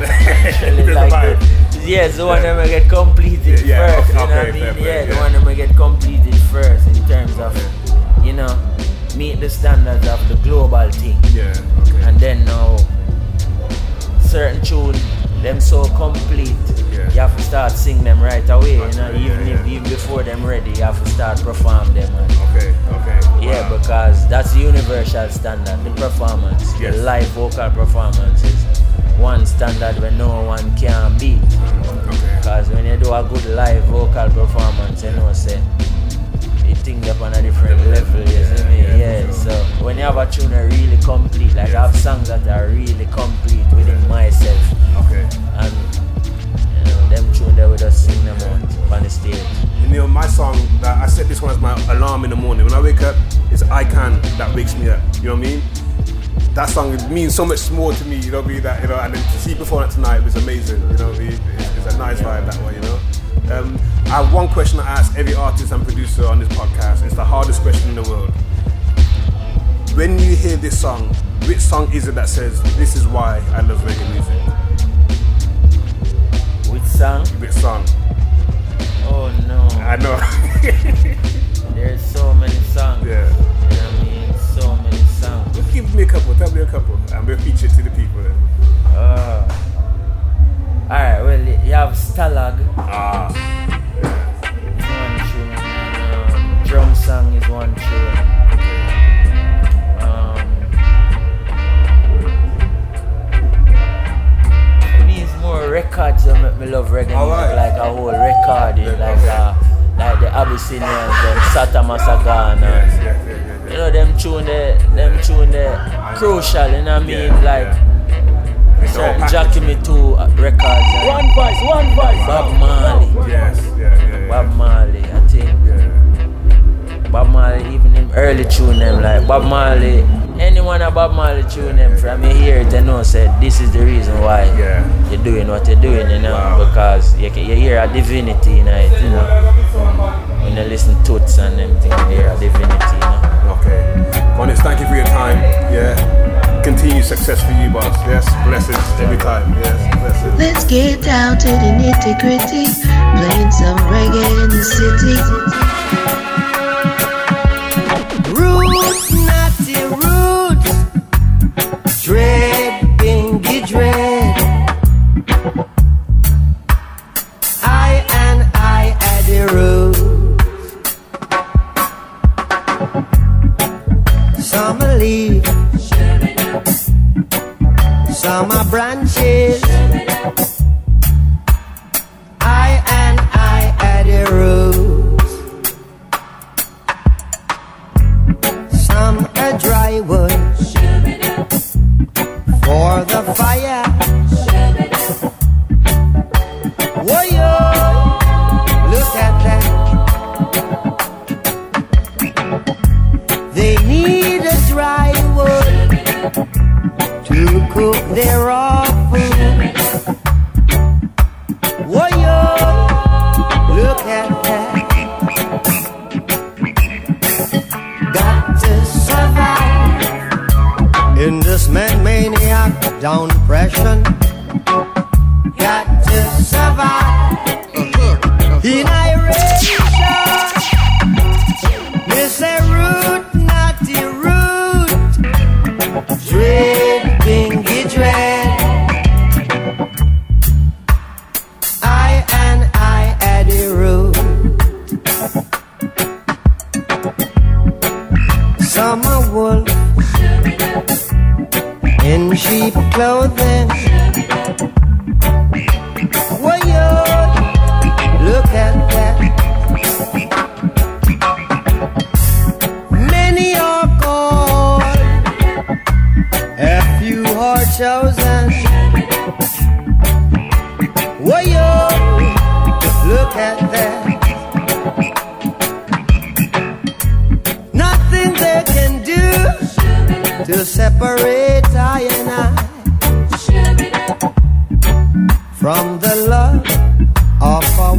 [laughs] Actually, [laughs] like the, yeah, the one that may get completed Yeah, first. okay, you know what I mean? fair yeah, the one that get completed first in terms of, you know, meet the standards of the global thing. Yeah. And then now, certain tune, them so complete. Yeah. You have to start sing them right away. You know, even if, even before them ready, you have to start perform them. And Okay, okay. yeah, because that's the universal standard. The performance, the live vocal performance is one standard where no one can beat. Because when you do a good live vocal performance, you know, say, you think up on a different level, you see me? Yeah, so when you have a tune that really complete, like I have songs that are really complete within myself. Okay. And, you know, them tune that we just sing them out on the stage. You know, my song, that I set this one as my alarm in the morning. When I wake up, it's I Can that wakes me up. You know what I mean? That song means so much more to me, you know what I mean? That, you know, and then to see before that tonight was amazing, you know what I mean? It's, it's a nice vibe that way, you know? Um, I have one question I ask every artist and producer on this podcast. It's the hardest question in the world. When you hear this song, which song is it that says, this is why I love reggae music? Which song? Which song? Oh no. I know. [laughs] There's so many songs. Yeah. Give me a couple, tell me a couple, and we'll feature it to the people. Uh, Alright, well, you have Stalag. Ah. Is one tune. And, um, drum song is one tune. Um, for me, more records that make me love reggae music, like a whole recording, like uh, like the Abyssinians, them Satta Massagana. You know them tune the them tune the crucial, you know what I mean? Like certain Jackie Mittoo uh, records. and One voice, one voice. Bob Marley. Yes, yeah, yeah, Bob Marley, I think. Bob Marley, even them early tune them like Bob Marley. Anyone about Bob Marley tune them from you hear it, they know say this is the reason why you're doing what you're doing, you know, because you, can- you hear a divinity in it, you know. When you listen to Toots and them things, you hear a divinity, you know. Okay. Honest, thank you for your time. Yeah. Continued success for you, boss. Yes. Blessings every time. Yes. Blessings. Let's get down to the nitty gritty, playing some reggae in the city.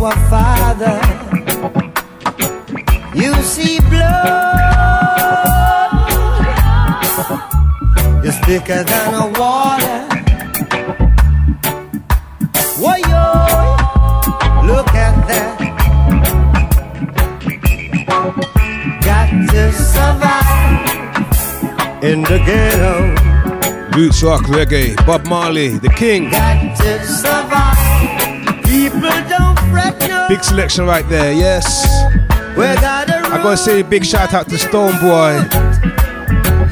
Our Father. You see, blood is thicker than a water. Whoa, yo, look at that. Got to survive in the ghetto. Roots rock reggae, Bob Marley, the king. Big selection right there, yes. I gotta say a big shout out to Stonebwoy.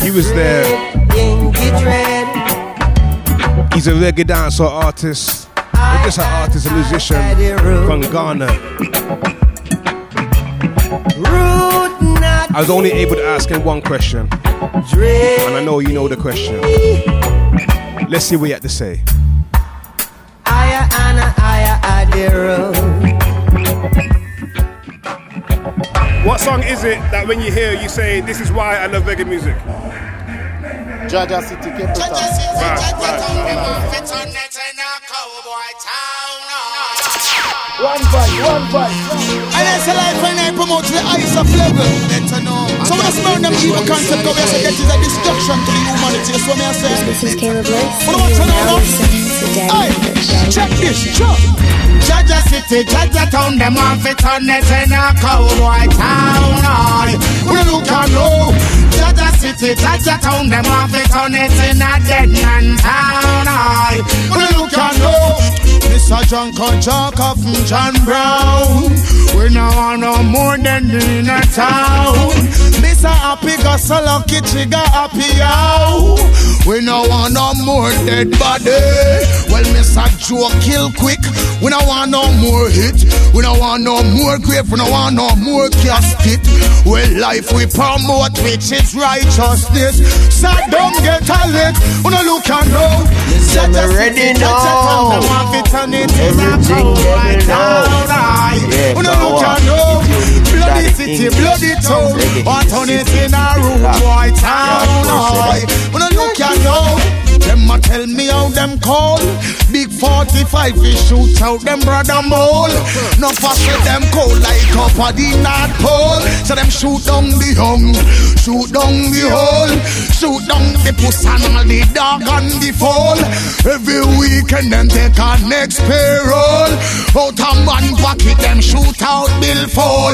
He was there. He's a reggae dancer artist. Not just an artist, a musician from Ghana. I was only able to ask him one question. And I know you know the question. Let's see what he had to say. Is it that when you hear you say, this is why I love reggae music? Jaja City Cape Town. One fight, one fight. And that's a life when I promote the highest of level. So when I smell them evil concept, go yes, that is a destruction to the humanity. That's what I say. This is Caleb. What do want to know Hey, check this, check. Jaja City, Jaja Town, them want fit on it in a cowboy town. Aye. We look and know. Jaja City, Jaja Town, them want fit on it in a dead man town. Aye. We look and know. Mr. John Conchaka from John Brown. We now want no more than in a town. Mr. Happy got so lucky, trigger happy out. We no want no more dead body. Well, Mr. Joe kill quick. We no want no more hit. We no want no more grave. We no want no more casket. Well, life we promote, which is righteousness. So don't get a lick. We no look and know. Listen, me ready now. Everything know. Yeah, We no look and know. You Bloody city, bloody town. But on it in a room, boy town. Yeah, of course, Aye. yeah. We no look and know. Them a tell me how them call Big 45 we shoot out them brother mole. No fossil them cold like up at the North Pole. So them shoot down the young Shoot down the hole. Shoot down the puss and all the dog and the foal. Every weekend them take a next payroll. Out a man pocket them shoot out bill fall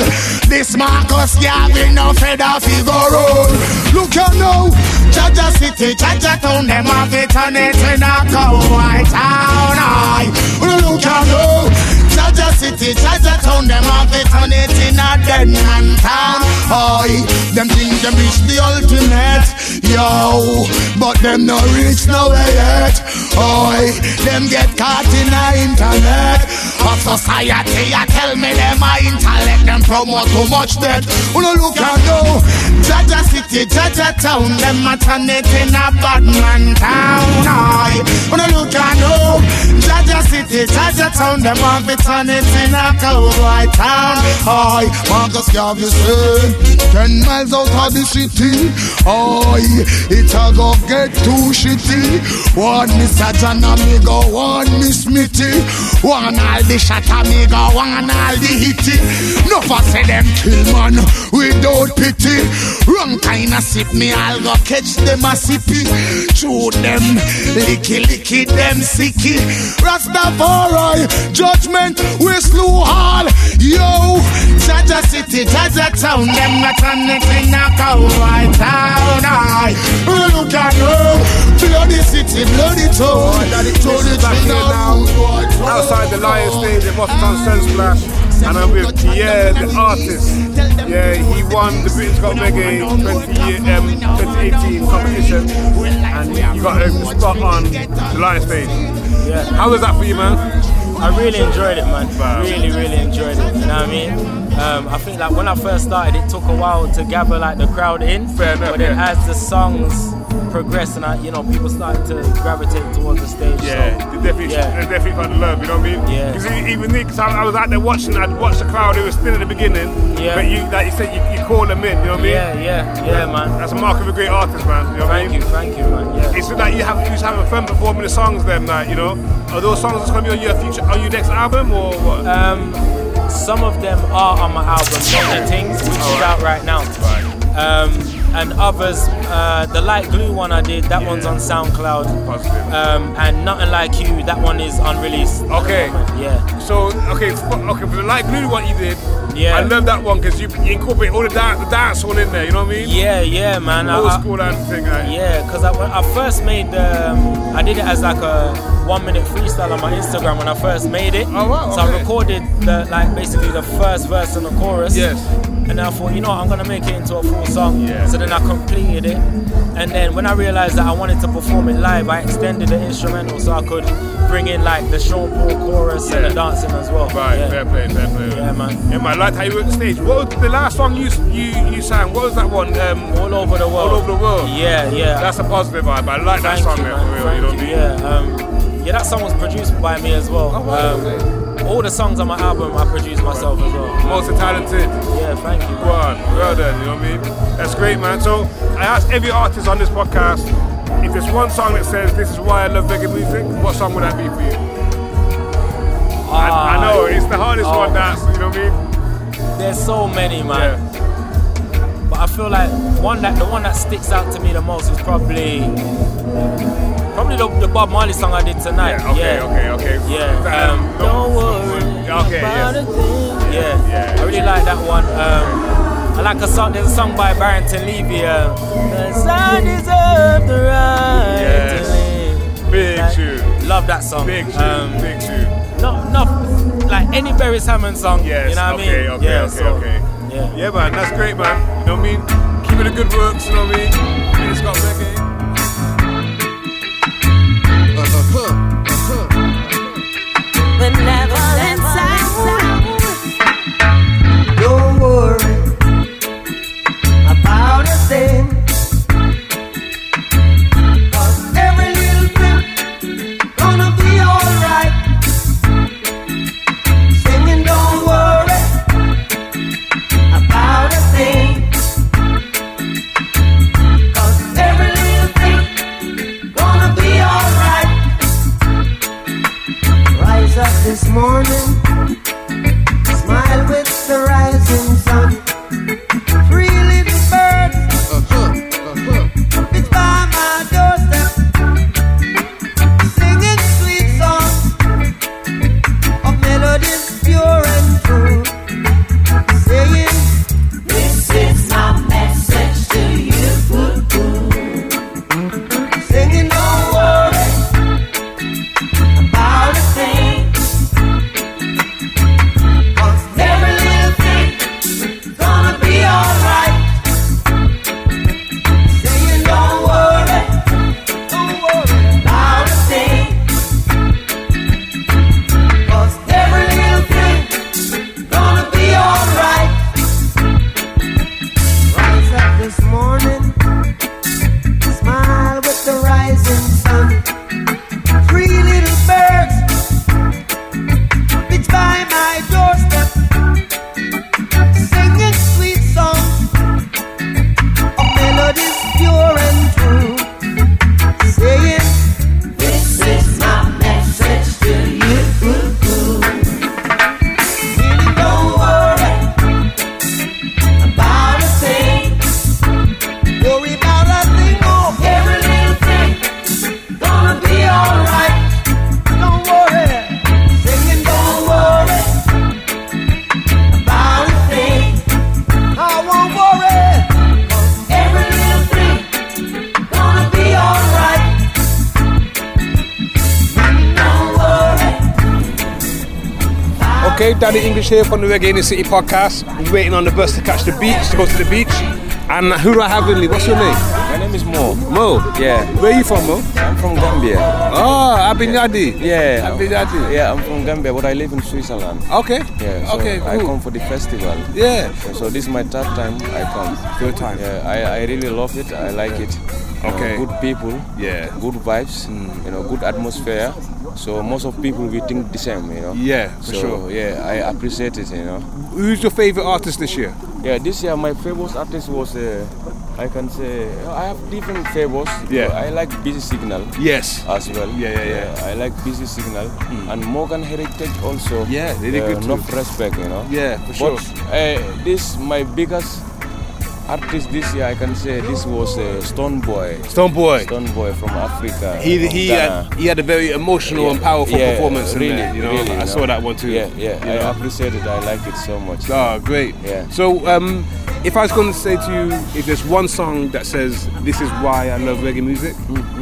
This Marcus Garvey no feather figure roll. Look you now Jaja City, Jaja Town, them have it on it in a cowboy town. Aye. We look and know. Jaja City, Jaja Town, them have it on it in a dead man town. Aye, them think them reach the ultimate, yo, but them no reach nowhere yet. Aye, them get caught in the internet of society. I tell me them a intellect, them promote too much dead. Who no look and know, Jaja City, Jaja Town, them a turn it in a bad man town. Aye. We look and know. Jaja City, Jaja Town, them have it on it in a cowboy town. Aye, Marcus Garvey said, ten miles out of the city. Aye, it a go get too shitty. One Miss Sajana, me go one Miss Mitty. One all the shatter, me go one all the hitty. No for say them kill man without pity. Wrong kind of sip me, I'll go catch them a sippy. Chew them, licky licky them sicky. Rastafari, judgment, we slew all. Yo, Jaja City, Jaja Town, them not on it in a cowboy town. We look and know. bloody city, bloody town. Daddy English is back here now. Outside the Lion stage at Rototom Sunsplash. and I'm with yeah the artist. Yeah, he won the British Got Reggae 20, um, 2018 competition, and you got a spot on the Lion stage. Yeah. How was that for you, man? I really enjoyed it, man. Really, really enjoyed it. You know what I mean? Um, I think like when I first started, it took a while to gather like the crowd in. Fair enough, But then yeah. as the songs progressed and I, you know, people started to gravitate towards the stage. Yeah, so, they definitely, yeah. they definitely got the love. You know what I mean? Yeah. Because even me, because I, I was out there watching, I'd watched the crowd. It was still at the beginning. Yeah. But you, like you said, you, you call them in. You know what I mean? Yeah, yeah, yeah, man. That's a mark of a great artist, man. You know what I Thank mean? you, thank you, man. Yeah. It's like you have you just having fun performing the songs. Then, like you know, are those songs that's gonna be on your future, on your next album, or what? Um, some of them are on my album, Many Things, which is out right now. Um, and others, uh, the Light Blue one I did, that one's on SoundCloud. Um, and Nothing Like You, that one is unreleased. Okay. Yeah. So okay, f- okay, for the light blue one you did, Yeah. I love that one because you, you incorporate all the dance, the dance all in there. You know what I mean? Yeah, yeah, man. Old I- school and thing. Like. Yeah, because I, I first made the, um, I did it as like a one minute freestyle on my Instagram when I first made it. Oh, wow, So I recorded the like basically the first verse and the chorus. Yes. And then I thought, you know what, I'm gonna make it into a full song. Yeah. So then I completed it. And then when I realized that I wanted to perform it live, I extended the instrumental so I could bring in like the Sean Paul chorus and the dancing as well. Right, Yeah. fair play, fair play. Yeah, man. Yeah, man. I liked how you were on the stage. What was the last song you you you sang? What was that one? Um, all over the world. All over the world. Yeah, yeah. That's a positive vibe. I like that song you, man. for real. Thank you know what I mean? Yeah, um, yeah, that song was produced by me as well. um, all the songs on my album I produced myself as well. Multi talented. Yeah, thank you. Go on, well done. You know what I mean? That's great, man. So I asked every artist on this podcast if there's one song that says this is why I love reggae music. What song would that be for you? I, I ah, know it's the hardest oh. one. That's you know what I mean? There's so many, man. But I feel like one that the one that sticks out to me the most is probably the, the Bob Marley song I did tonight. Yeah, okay, okay, okay. Yeah. Um, Um, don't worry Okay, about yes. a thing. Yeah, yeah. I really like that one. Um, I like a song. There's a song by Barrington Levy. Uh, "Cause I deserve the right Yes. to live. Big Like, tune. Love that song. Big tune. Um, big tune. not, not like any Barry Hammond song. Yes. you know what okay, I mean? okay, yeah, okay, so, okay. Yeah. Yeah, man. That's great, man. You know what I mean? Keep it the good works. You know what I mean? It's got reggae. Don't worry about a thing. Here from the Reggae in the City podcast. We're waiting on the bus to catch the beach, to go to the beach. And who do I have with me? What's your name? My name is Mo. Mo? Yeah. Where are you from, Mo? I'm from Gambia. Ah, oh, Abinyadi. Yeah. Abinyadi. Yeah, I'm from Gambia, but I live in Switzerland. Okay. Yeah. So Okay, I come for the festival. Yeah. So this is my third time I come. Third time. Yeah. I, I really love it. I like it. You know, Okay. good people. Yeah. Good vibes. Mm. You know, good atmosphere. So most of people we think the same. You know. Yeah, for so, sure. Yeah, I appreciate it. You know. Who's your favorite artist this year? Yeah, this year my favorite artist was, uh, I can say, I have different favorites. Yeah. I like Busy Signal. Yes. As well. Yeah, yeah, yeah. I like Busy Signal. And Morgan Heritage also. Yeah, they did uh, good too. Enough respect, you know. Yeah, for sure. But uh, this, my biggest artist this year, I can say this was uh, Stonebwoy. Stone Boy. Stonebwoy from Africa. He from he Ghana. had, he had a very emotional Yeah, and powerful yeah, performance really, there. You know, really, I saw that one too. Yeah, yeah, you I know. appreciate it. I like it so much. Oh, great. Yeah. So, um, if I was going to say to you, if there's one song that says this is why I love reggae music,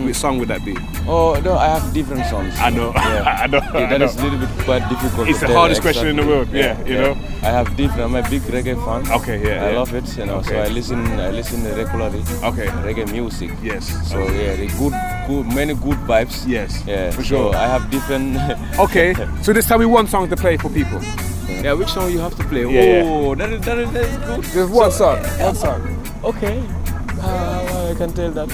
which song would that be? Oh no, I have different songs. I know. Yeah. [laughs] I know. Yeah, I know. is a little bit quite difficult. It's the hardest question in the world, yeah, you know. I have different. I'm a big reggae fan. Okay, yeah, I yeah. love it. You know, okay. so I listen. I listen regularly. Okay. Reggae music. Yes. So yeah, the good, good, many good vibes. Yes. Yeah. for so sure. I have different. [laughs] Okay, so just tell me one song to play for people. yeah, which song you have to play? Yeah, oh, that is that is, that is good. Just one song. One song. Okay. Uh, I can tell that.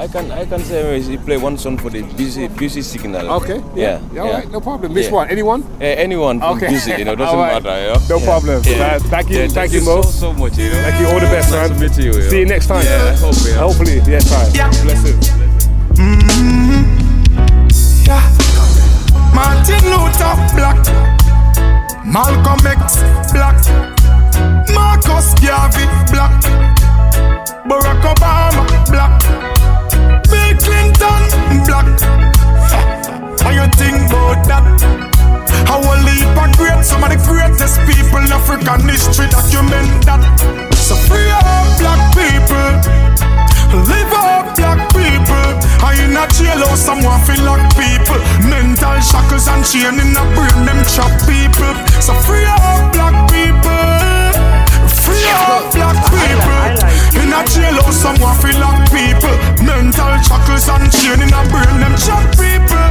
I can I can say you play one song for the busy busy signal. Okay. Yeah. Yeah, all right, no problem. Which one? Anyone? Uh, anyone from Okay. busy, you know, doesn't All right. matter. Yeah? No Yeah. problem. Yeah. Uh, thank you, Yeah, thank you, Mo. so, so much. You know. Thank you. All the best, nice man. To meet you, yeah. See you next time. Yeah, I hope. Yeah. Hopefully, yeah, time. Blessings. Yeah. Martin Luther Black, Malcolm X Black, Marcus Garvey Black, Barack Obama Black, Bill Clinton Black. How you think about that? How a leap of great, some of the greatest people in African history document that. So free up black people. Live up black people. I in a jailhouse, someone feel like people. Mental shackles and chain in a brain, them trap people. So free up black people. Free black people. In a jailhouse, someone feel like people. Mental shackles and chain in a brain, them trap people.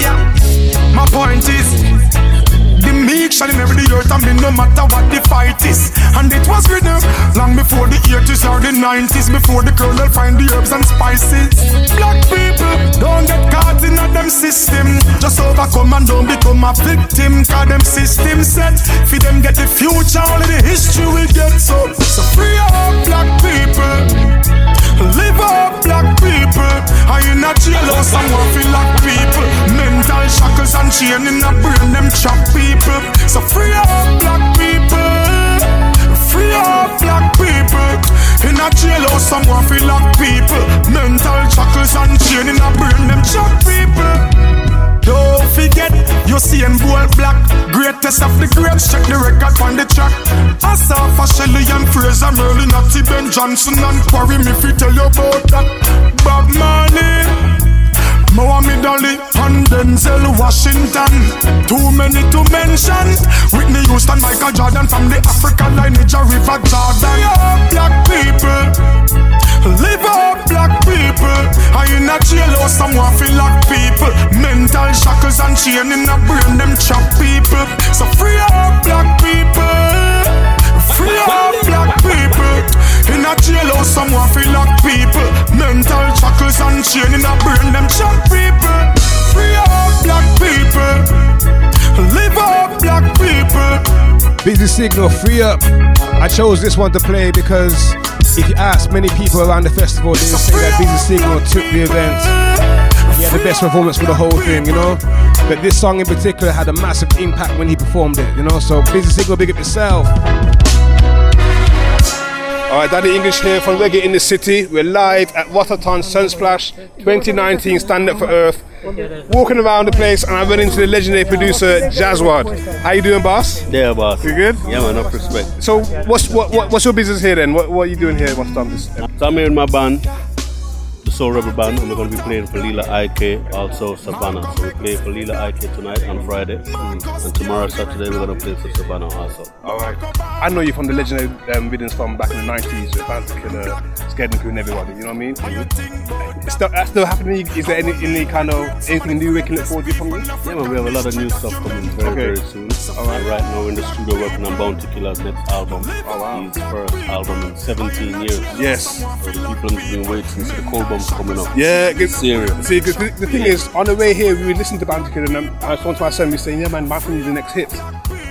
Yeah. My point is. The meek shall inherit the earth and me no matter what the fight is. And it was written long before the 80s or the 90s, before the colonel find the herbs and spices. Black people don't get caught in a them system. Just overcome and don't become a victim. Cause them system set for them get the future, only the history will get so. So free up black people. Live up black people. I in a jailhouse, someone feel like people. Mental shackles and chain in a brain, them trap people. So free up black people. Free up black people. In a jailhouse, someone feel like people. Mental shackles and chain in a brain, them trap people. Don't forget, you see and bold black. Greatest of the greats, check the record on the track. Asaf Shelly and Fraser Merlin, Natty Ben Johnson and Quarry, me fi tell you about that. Bob Marley. Mohammed Ali and Denzel Washington. Too many to mention. Whitney Houston, Michael Jordan from the African lineage of River Jordan. Black people. Live black people. I in a jailhouse, someone feel like people. Mental shackles and chain in a brain, them trap people. So free up, black people. Free up, black people. In a jailhouse, someone feel like people. Mental shackles and chain in a brain, them trap people. Free up, black people. Live up, black people. Busy Signal, free up. I chose this one to play because if you ask many people around the festival, they say that Busy Signal took the event. He had the best performance for the whole thing, you know. But this song in particular had a massive impact when he performed it, you know. So Busy Signal, big up yourself. All right, Danny English here from Reggae in the City. We're live at Rototom Sunsplash 2019 Stand Up for Earth. Walking around the place and I run into the legendary producer Jazzwad. How you doing, boss? Yeah, boss. You good? Yeah, man, enough respect. So what's what, what what's your business here then? What, what are you doing here? What's done this? So I'm here in my band, the Soul Rebel Band, and we're going to be playing for Lila Iké, also Sevana. So we play for Lila Iké tonight on Friday, and tomorrow Saturday we're going to play for Sevana also. All right. I know you from the legendary um, videos from back in the 90s with Bounty Killer, Scare Dem Crew and everybody, you know what I mean? Mm-hmm. That's still happening? Is there any, any kind of anything new we can look forward to from you? Yeah, man, we have a lot of new stuff coming very, Okay. very soon. All right. Right now we're in the studio working on Bounty Killer's next album. Oh, wow. His first album in 17 years. Yes. So the people have been waiting see the cold coming up. Yeah, good. Serious. See, the, the thing is, on the way here, we were listening to Killer, and um, I was to my son, we saying, yeah, man, my is the next hit.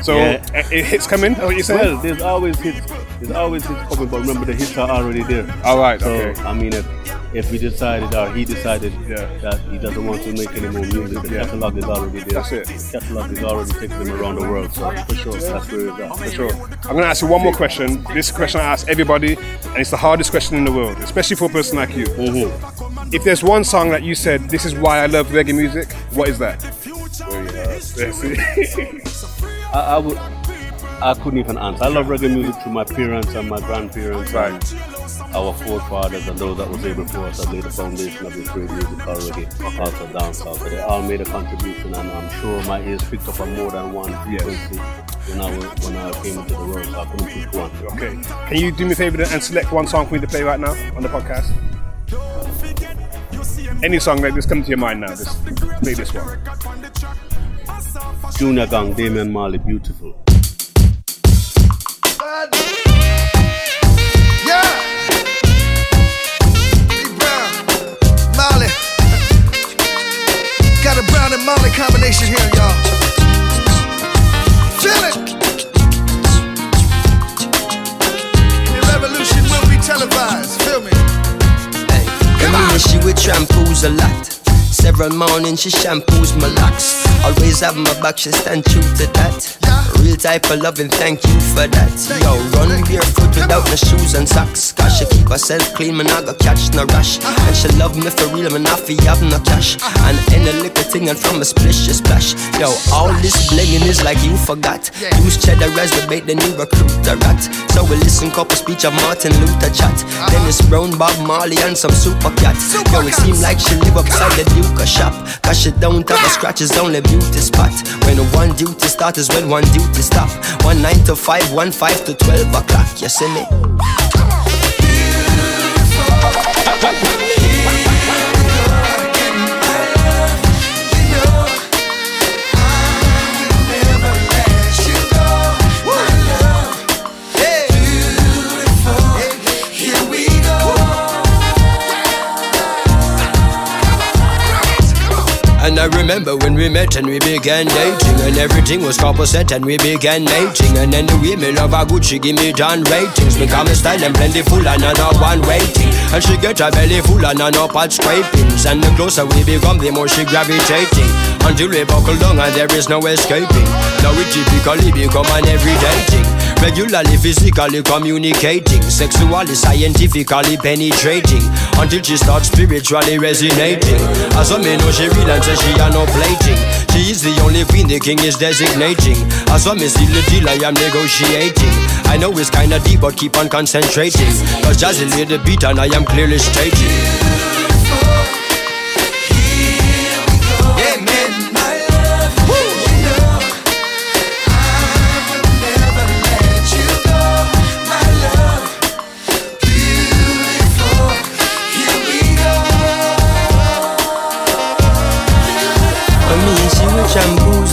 So, Yeah. uh, it hits coming, what you're saying? Well, there's always hits. There's always hits coming, but remember the hits are already there. All right, So okay. I mean, if, if we decided or he decided yeah. that he doesn't want to make any more music, the catalog is already there. That's it. The catalog is already taking him around the world. So for sure, that's where it's at. For sure. I'm going to ask you one more question. This question I ask everybody, and it's the hardest question in the world, especially for a person like you. Mm-hmm. If there's one song that you said, this is why I love reggae music, what is that? [laughs] I, I would. I couldn't even answer. I love reggae music through my parents and my grandparents and our forefathers and those that was here before us that laid the foundation of this great music called reggae, also dancehall. So they all made a contribution, and I'm sure my ears picked up on more than one frequency when I was, when I came into the world. So I couldn't pick one. Okay. Can you do me a favor and select one song for me to play right now on the podcast? Any song that just comes to your mind now, just play this one. Junior Gong, Damian Marley, beautiful. Yeah. Brown, Marley. Got a Brown and Marley combination here, y'all. Feel it. The revolution will be televised. Feel me. Hey, Come on. She with shampoos a lot. Several mornings she shampoos my locks. Always have my back, she stand true to that. Real type of loving, thank you for that. Yo, run barefoot without no shoes and socks. Cause she keep herself clean, man, I got catch no rush. And she love me for real, man, I fi have no cash. And in any little thing and from a splish, she splash. Yo, all this blinging is like you forgot. Use cheddar as the bait, then you recruit the rat. So we listen couple speech of Martin Luther chat. Dennis Brown, Bob Marley, and some super cat. Yo, it seem like she live upside the shop. Cause she don't have a scratch, it's only beauty spot. When one duty start is when one duty stop. One nine to five, one five to twelve o'clock. You see me? And remember when we met and we began dating And everything was set and we began mating And then the love her good, she give me down ratings. Because me style and plentiful and no one waiting And she get her belly full and no pot scrapings And the closer we become, the more she gravitating Until we buckle down and there is no escaping. Now we typically become an everyday thing Regularly, physically communicating Sexually, scientifically penetrating Until she starts spiritually resonating. As I me know she real and say she are no plating She is the only queen the king is designating. As I me see the deal I am negotiating. I know it's kinda deep but keep on concentrating. Cause Jazzy lay the beat and I am clearly stating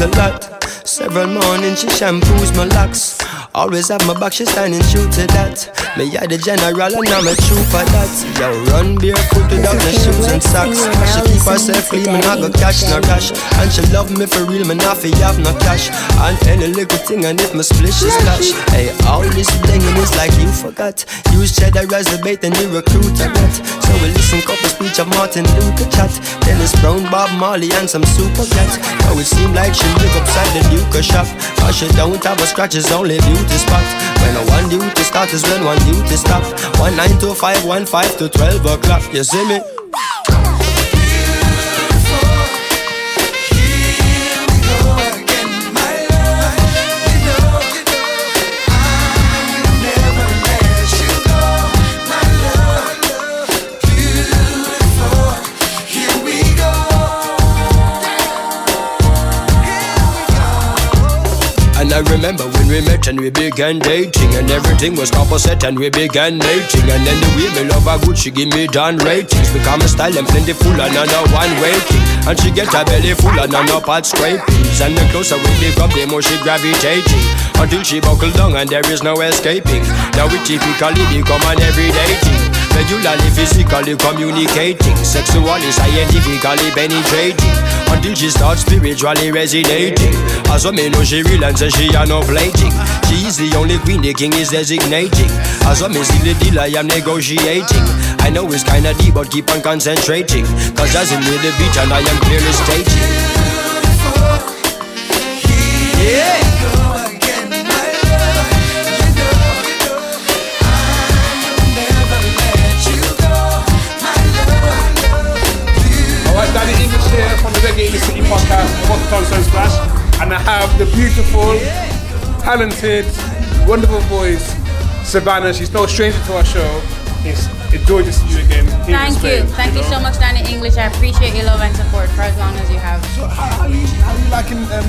a lot. Several mornings she shampoos my locks. Always have my back, she standing true to that. Me I the general and I'm a true for that. Yo, run barefoot without no shoes and socks. She keep herself clean, me not go cash no cash. And she love me for real, me not fi have no cash. And any little thing and if my splish is splash. Hey, all this blinging is like you forgot. Use cheddar as the bait and you recruit a rat. So we listen couple speech of Martin Luther chat. Dennis Brown, Bob Marley and some super cat. Now it seem like she live upside the Duke shop. Cause she don't have a scratch, it's only beauty spot. When a one duty start is when one duty stop. One nine to five, one five to twelve o'clock. You see me? And we began dating And everything was opposite and we began mating And then the way me love her good, she give me down ratings. Because a style and plenty full and no one waiting. And she get her belly full and no pot scrapings. And the closer we up, the more she gravitating. Until she buckle down and there is no escaping. Now we typically become an everyday thing Regularly physically communicating. Sexually, scientifically penetrating. Until she starts spiritually resonating. As what me know oh, she real and she are no plating. She is the only queen the king is designating. As what me see the deal I am negotiating. I know it's kinda deep but keep on concentrating. Cause as in the beat and I am clearly stating. Yeah Reggae in the City podcast, Boston Sunsplash, and I have the beautiful, talented, wonderful voice, Sevana. She's no stranger to our show. It's a joy to see you again. Thank Spain, you. Thank you know? so much, Danny English. I appreciate your love and support for as long as you have. So how, how, you, how you liking um,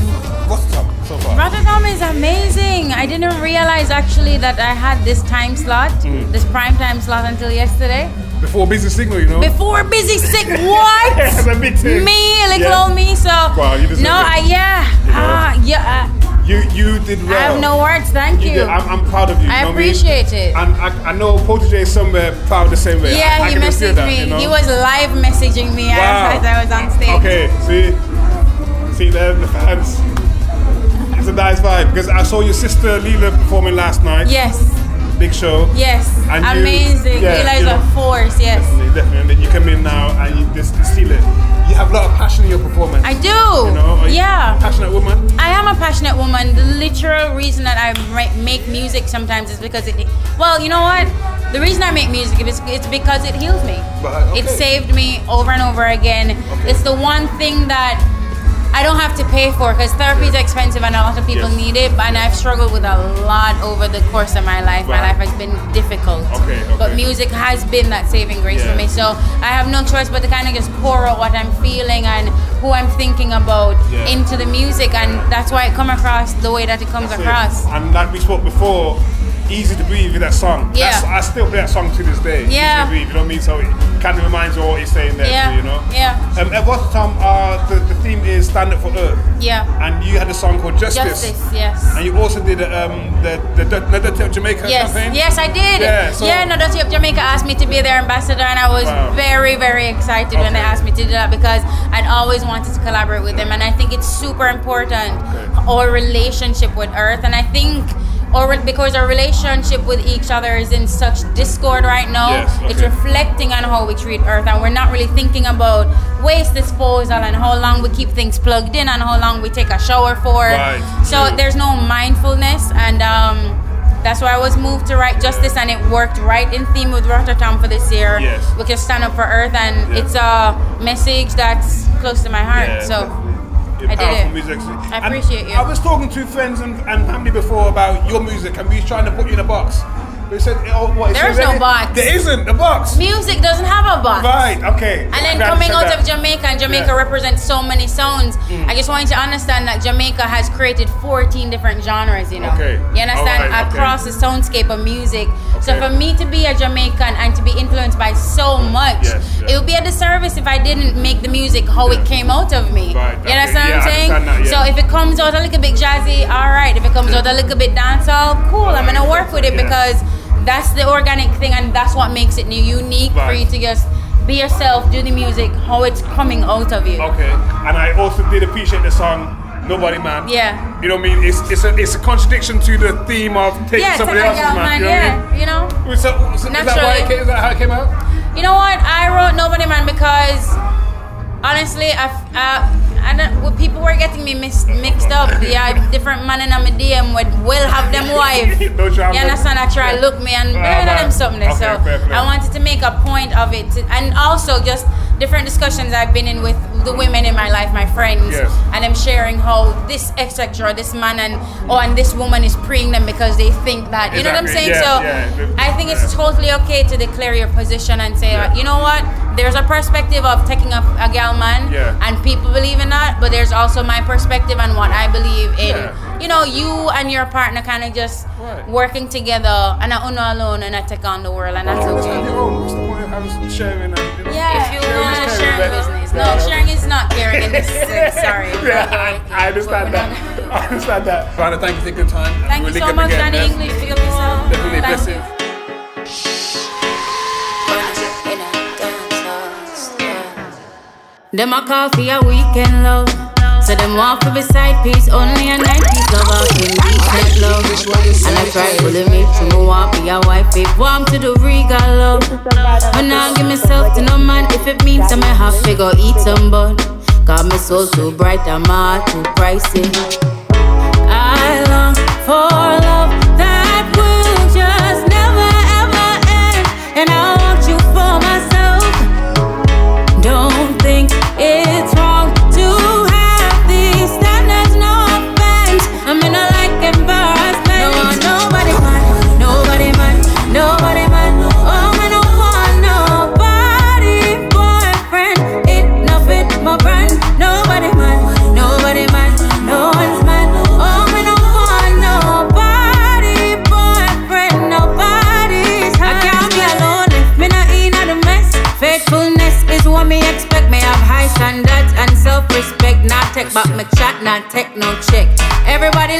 Rototom so far? Rototom is amazing. I didn't realize actually that I had this time slot, Mm. this prime time slot until yesterday. Before busy signal, you know. Before busy Signal, [laughs] what? Yes, a bit too. Me, little Yeah. old me. So Wow, you deserve no. I, yeah, You know? ah, yeah. You you did well. I have no words. Thank you. did. I'm, I'm proud of you. I you know appreciate it. And I, I know Protoje is somewhere proud the same way. Yeah, I, he just messaged that, me. You know? He was live messaging me Wow. as I was on stage. Okay, see, see there, the fans. It's a nice vibe because I saw your sister Lila performing last night. Yes. Big show. Yes, And you- amazing. yeah, Eli's you know. a force. Yes, Definitely, definitely. And then you come in now and you just steal it. You have a lot of passion in your performance. I do. You know, are you yeah. a passionate woman. I am a passionate woman. The literal reason that I make music sometimes is because it. Well, you know what? The reason I make music is it's because it heals me. Right, okay. It saved me over and over again. It's the one thing that I don't have to pay for because therapy is expensive and a lot of people Yes. need it. And I've struggled with a lot over the course of my life. My life has been difficult. Okay, okay. But music has been that saving grace Yeah. for me. So I have no choice but to kind of just pour out what I'm feeling and who I'm thinking about Yeah. into the music, and that's why it comes across the way that it comes That's it. across. And like we spoke before, Easy to Breathe is that song. Yeah. That's, I still play that song to this day. Yeah. Easy to Breathe, you know what I mean? So it kind of reminds you of what he's saying there, Yeah. too, you know? Yeah. Um, at what time uh, the, the theme is Stand Up for Earth. Yeah. And you had a song called Justice. Justice, yes. And you also did um, the, the, the, the, of Jamaica Yes, campaign. yes, I did. Yeah, so- yeah, Up Jamaica asked me to be their ambassador, and I was Wow. very, very excited when they asked me to do that because I'd always wanted to collaborate with them, and I think it's super important our relationship with Earth, and I think. Or because our relationship with each other is in such discord right now, Yes, it's reflecting on how we treat Earth, and we're not really thinking about waste disposal and how long we keep things plugged in and how long we take a shower for. Right, So true. there's no mindfulness, and um, that's why I was moved to write justice, and it worked right in theme with Rototom for this year. Yes. Because stand up for Earth, and Yeah. it's a message that's close to my heart. Yeah, so I did powerful it. music. I And appreciate you. I was talking to friends and, and family before about your music, and we was trying to put you in a box. They said, oh, what, is There's no box. There isn't a box. Music doesn't have a box. Right. Okay. And then coming out that. of Jamaica, and Jamaica Yeah. represents so many sounds. Mm. I just want you to understand that Jamaica has created 14 different genres, you know. Okay. You understand? Okay. Across the soundscape of music. So for me to be a Jamaican and to be influenced by so much, Yes, yeah. it would be a disservice if I didn't make the music how it came out of me. Right, You okay. understand Yeah, what I'm saying? that, yeah. So if it comes out a little bit jazzy, all right. If it comes out a little bit dancehall, cool. I'm gonna work with it Yeah. because that's the organic thing and that's what makes it new, unique for you to just be yourself, do the music, how it's coming out of you. Okay. And I also did appreciate the song Nobody Man. Yeah. You know what I mean? It's it's a it's a contradiction to the theme of taking Yeah, somebody else's man. man, You know what I mean? yeah, you know. So, so is that why it came, is that how it came out? You know what? I wrote Nobody Man because honestly, I, uh, I don't, well, people were getting me mis- mixed up. Yeah, different man in my DM would will have them [laughs] wife. No. You understand? I try to look me and Ah, blah, blah, them something. Okay, so fair play. I wanted to make a point of it, to, and also just different discussions I've been in with the women in my life, my friends, Yes. and I'm sharing how this etc. This man and oh, and this woman is preying them because they think that. You know what I'm saying? Yeah, so yeah. I think it's totally okay to declare your position and say, you know what? There's a perspective of taking up a gal man, Yeah. And people believe in that, but there's also my perspective and what I believe in Yeah. you know, you and your partner kind of just working together, and I uno alone, and I take on the world, and that's Oh, okay. What's the point of having sharing that? Yeah, if you want to is share caring, business. yeah. No, sharing is not caring in this [laughs] sense. Sorry. Yeah, I, I understand that. [laughs] I understand that. Brother, thank you for taking the time. Thank We'll you link so much, Danny? English. Big yourself. Definitely Thank blessing. Them a call for your weekend love. So them want for beside peace, only a night piece love off in decent love. And I try pulling me through, me want be a wife, if warm to the regal love. But now give myself to no man if it means I may have to go eat some bun. Got my soul too bright and my heart too pricey. I long for love take chat, not take no check. Everybody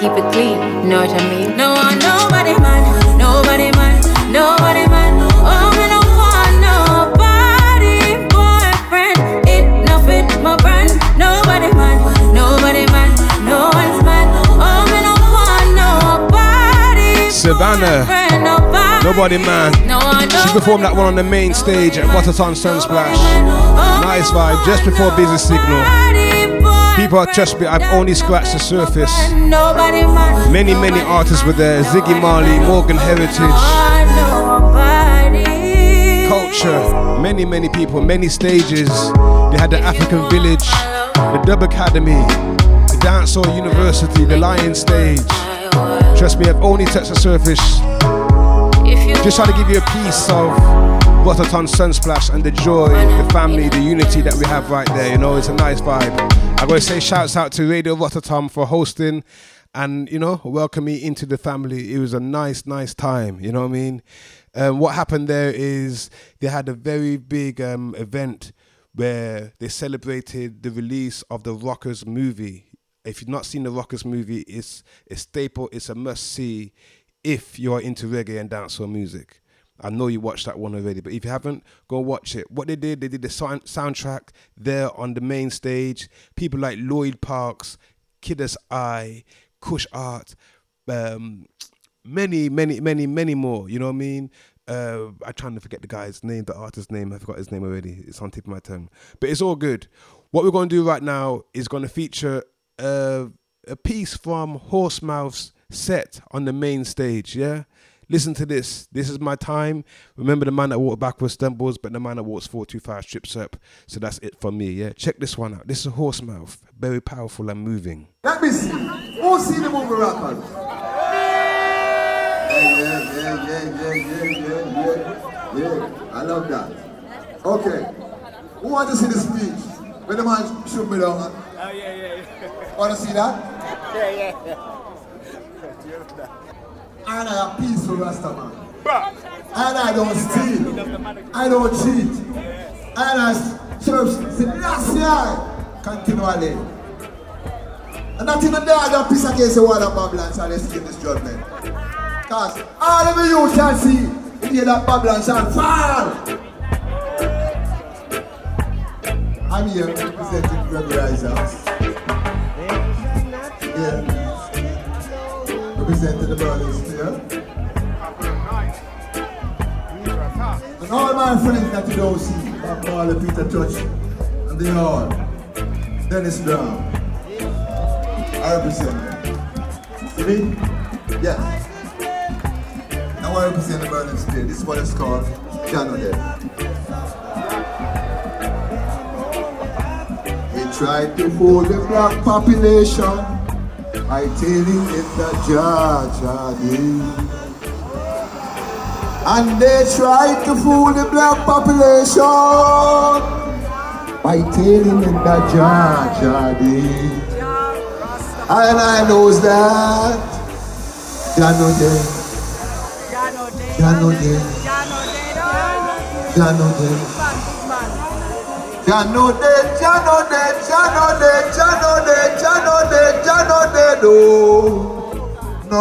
keep it clean, you know what I mean? No one, nobody man, nobody man, nobody man. Oh, me no want nobody boyfriend. It no fit my brand. Nobody man, nobody man, no one's man. Oh, me no want nobody Sevana. boyfriend, nobody. Nobody man. No one, She performed that one on the main stage at Rototom Sunsplash. Nice vibe, just before Busy Signal. People, trust me, I've only scratched the surface. Many, many artists were there. Ziggy Marley, Morgan Heritage. Culture. Many, many people, many stages. They had the African Village, the Dub Academy, the Dancehall University, the Lion Stage. Trust me, I've only touched the surface. Just trying to give you a piece of Rototom Sunsplash and the joy, the family, the unity that we have right there. You know, it's a nice vibe. I gotta say shouts out to Radio Rototom for hosting and you know welcome me into the family. It was a nice, nice time. You know what I mean? Um, what happened there is they had a very big um, event where they celebrated the release of the Rockers movie. If you've not seen the Rockers movie, it's a staple. It's a must see if you're into reggae and dancehall music. I know you watched that one already, but if you haven't, go watch it. What they did, they did the sound- soundtrack there on the main stage. People like Lloyd Parks, Kiddus I, Kush Art, um, many, many, many, many more. You know what I mean? Uh, I'm trying to forget the guy's name, the artist's name. I forgot his name already. It's on tip of my tongue. But it's all good. What we're going to do right now is going to feature a piece from Horsemouth's set on the main stage. Yeah, listen to this. This is my time. Remember, the man that walked backwards stumbles, but the man that walks four two five trips up. So that's it for me. Yeah, check this one out. This is a Horsemouth. very powerful and moving. Let me see. Who see the movie record? Yeah, yeah, yeah, yeah, yeah, yeah, yeah, yeah. I love that. Okay. Who want to see the speech? When the man shoot me down. Oh, yeah, yeah, yeah. Want to see that? [laughs] Yeah, yeah, yeah. And I am peaceful Rasta man. And I don't steal. I don't cheat. And I serve Selassie continually. And not even there, I don't piss against the wall of Babylon shall escape this judgment. Because all of you shall see the day that Babylon shall fall. I'm here representing Gregory Isaacs. Yeah. Representing the brothers here. And all my friends that you don't see, Bob Marley, Peter Tosh, and they all, Dennis Brown. I represent them. See me? Now I represent the brothers here. This is what it's called, Jah No Dead. He tried to fool the black population Mightily is the judge, and they tried to fool the black population. By telling them that judge. And I knows that. Jano day, Jano day, Jano day. Chano de, chano de, chano de, chano de, chano de, chano de, no. No.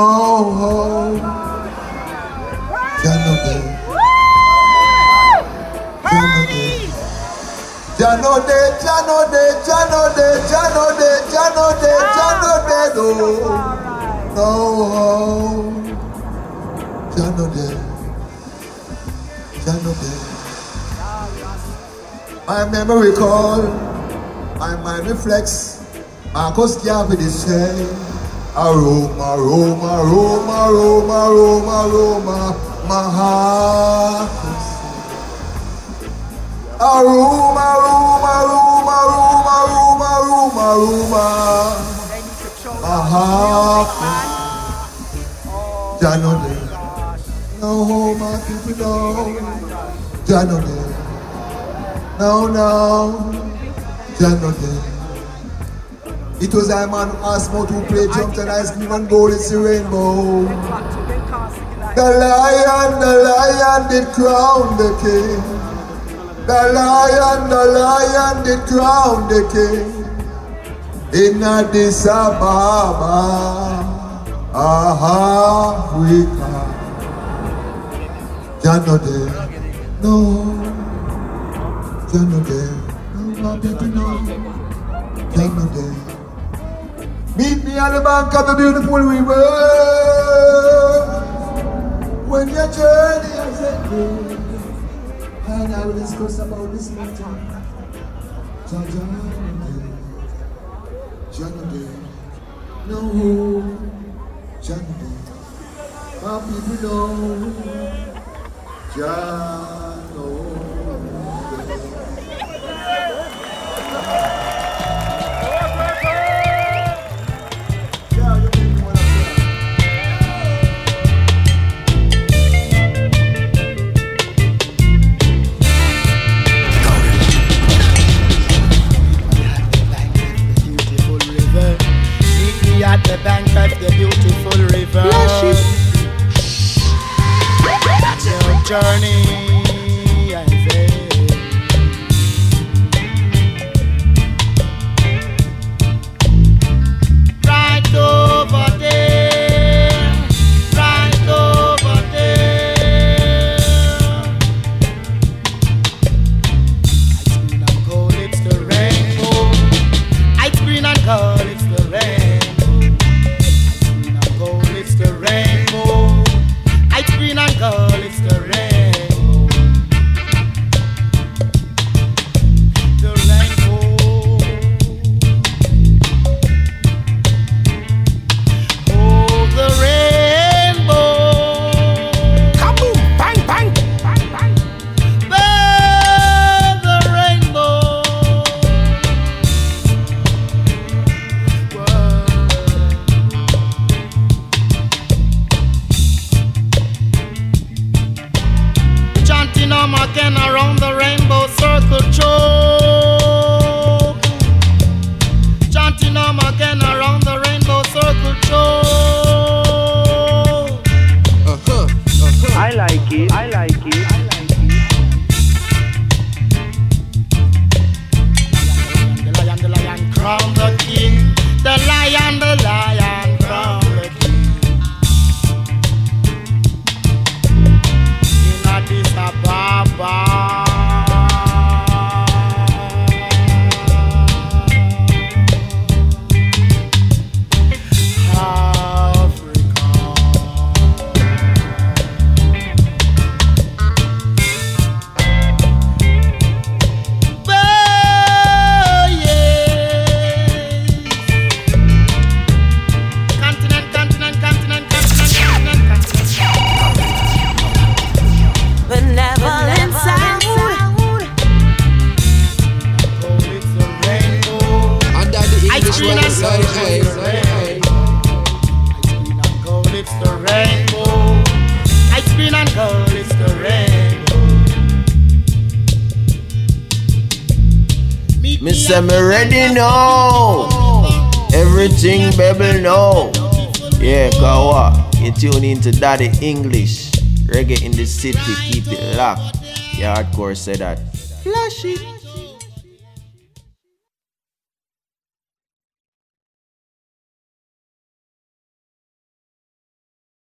Chano de. Chano de. Chano de, chano de, chano de, chano de, chano de, chano de, no. No. Chano de. Chano de. My memory recall, my mind reflects, my coast gap it is say. Aroma, aroma, aroma, aroma, aroma, aroma, my heart. Aroma, aroma, aroma, aroma, aroma, aroma, aroma, my heart. Janode, no, my people know. Janode. No, no, know. It was I man who asked me to play jump and ice cream and gold is the rainbow. The lion, the lion did crown the king. The lion, the lion did crown the king. In Addis Ababa, Africa. Know them. No. Tell no day. No, my baby, no. Tell no day. Meet me at the bank of the beautiful river. When your journey has ended, and I will discuss about this matter. John, John, John, no, Jungle. My people know Jungle. The bank of the beautiful river. Your journey Danny English. Reggae in the city, keep it locked. Yeah, hardcore say that. Flash it.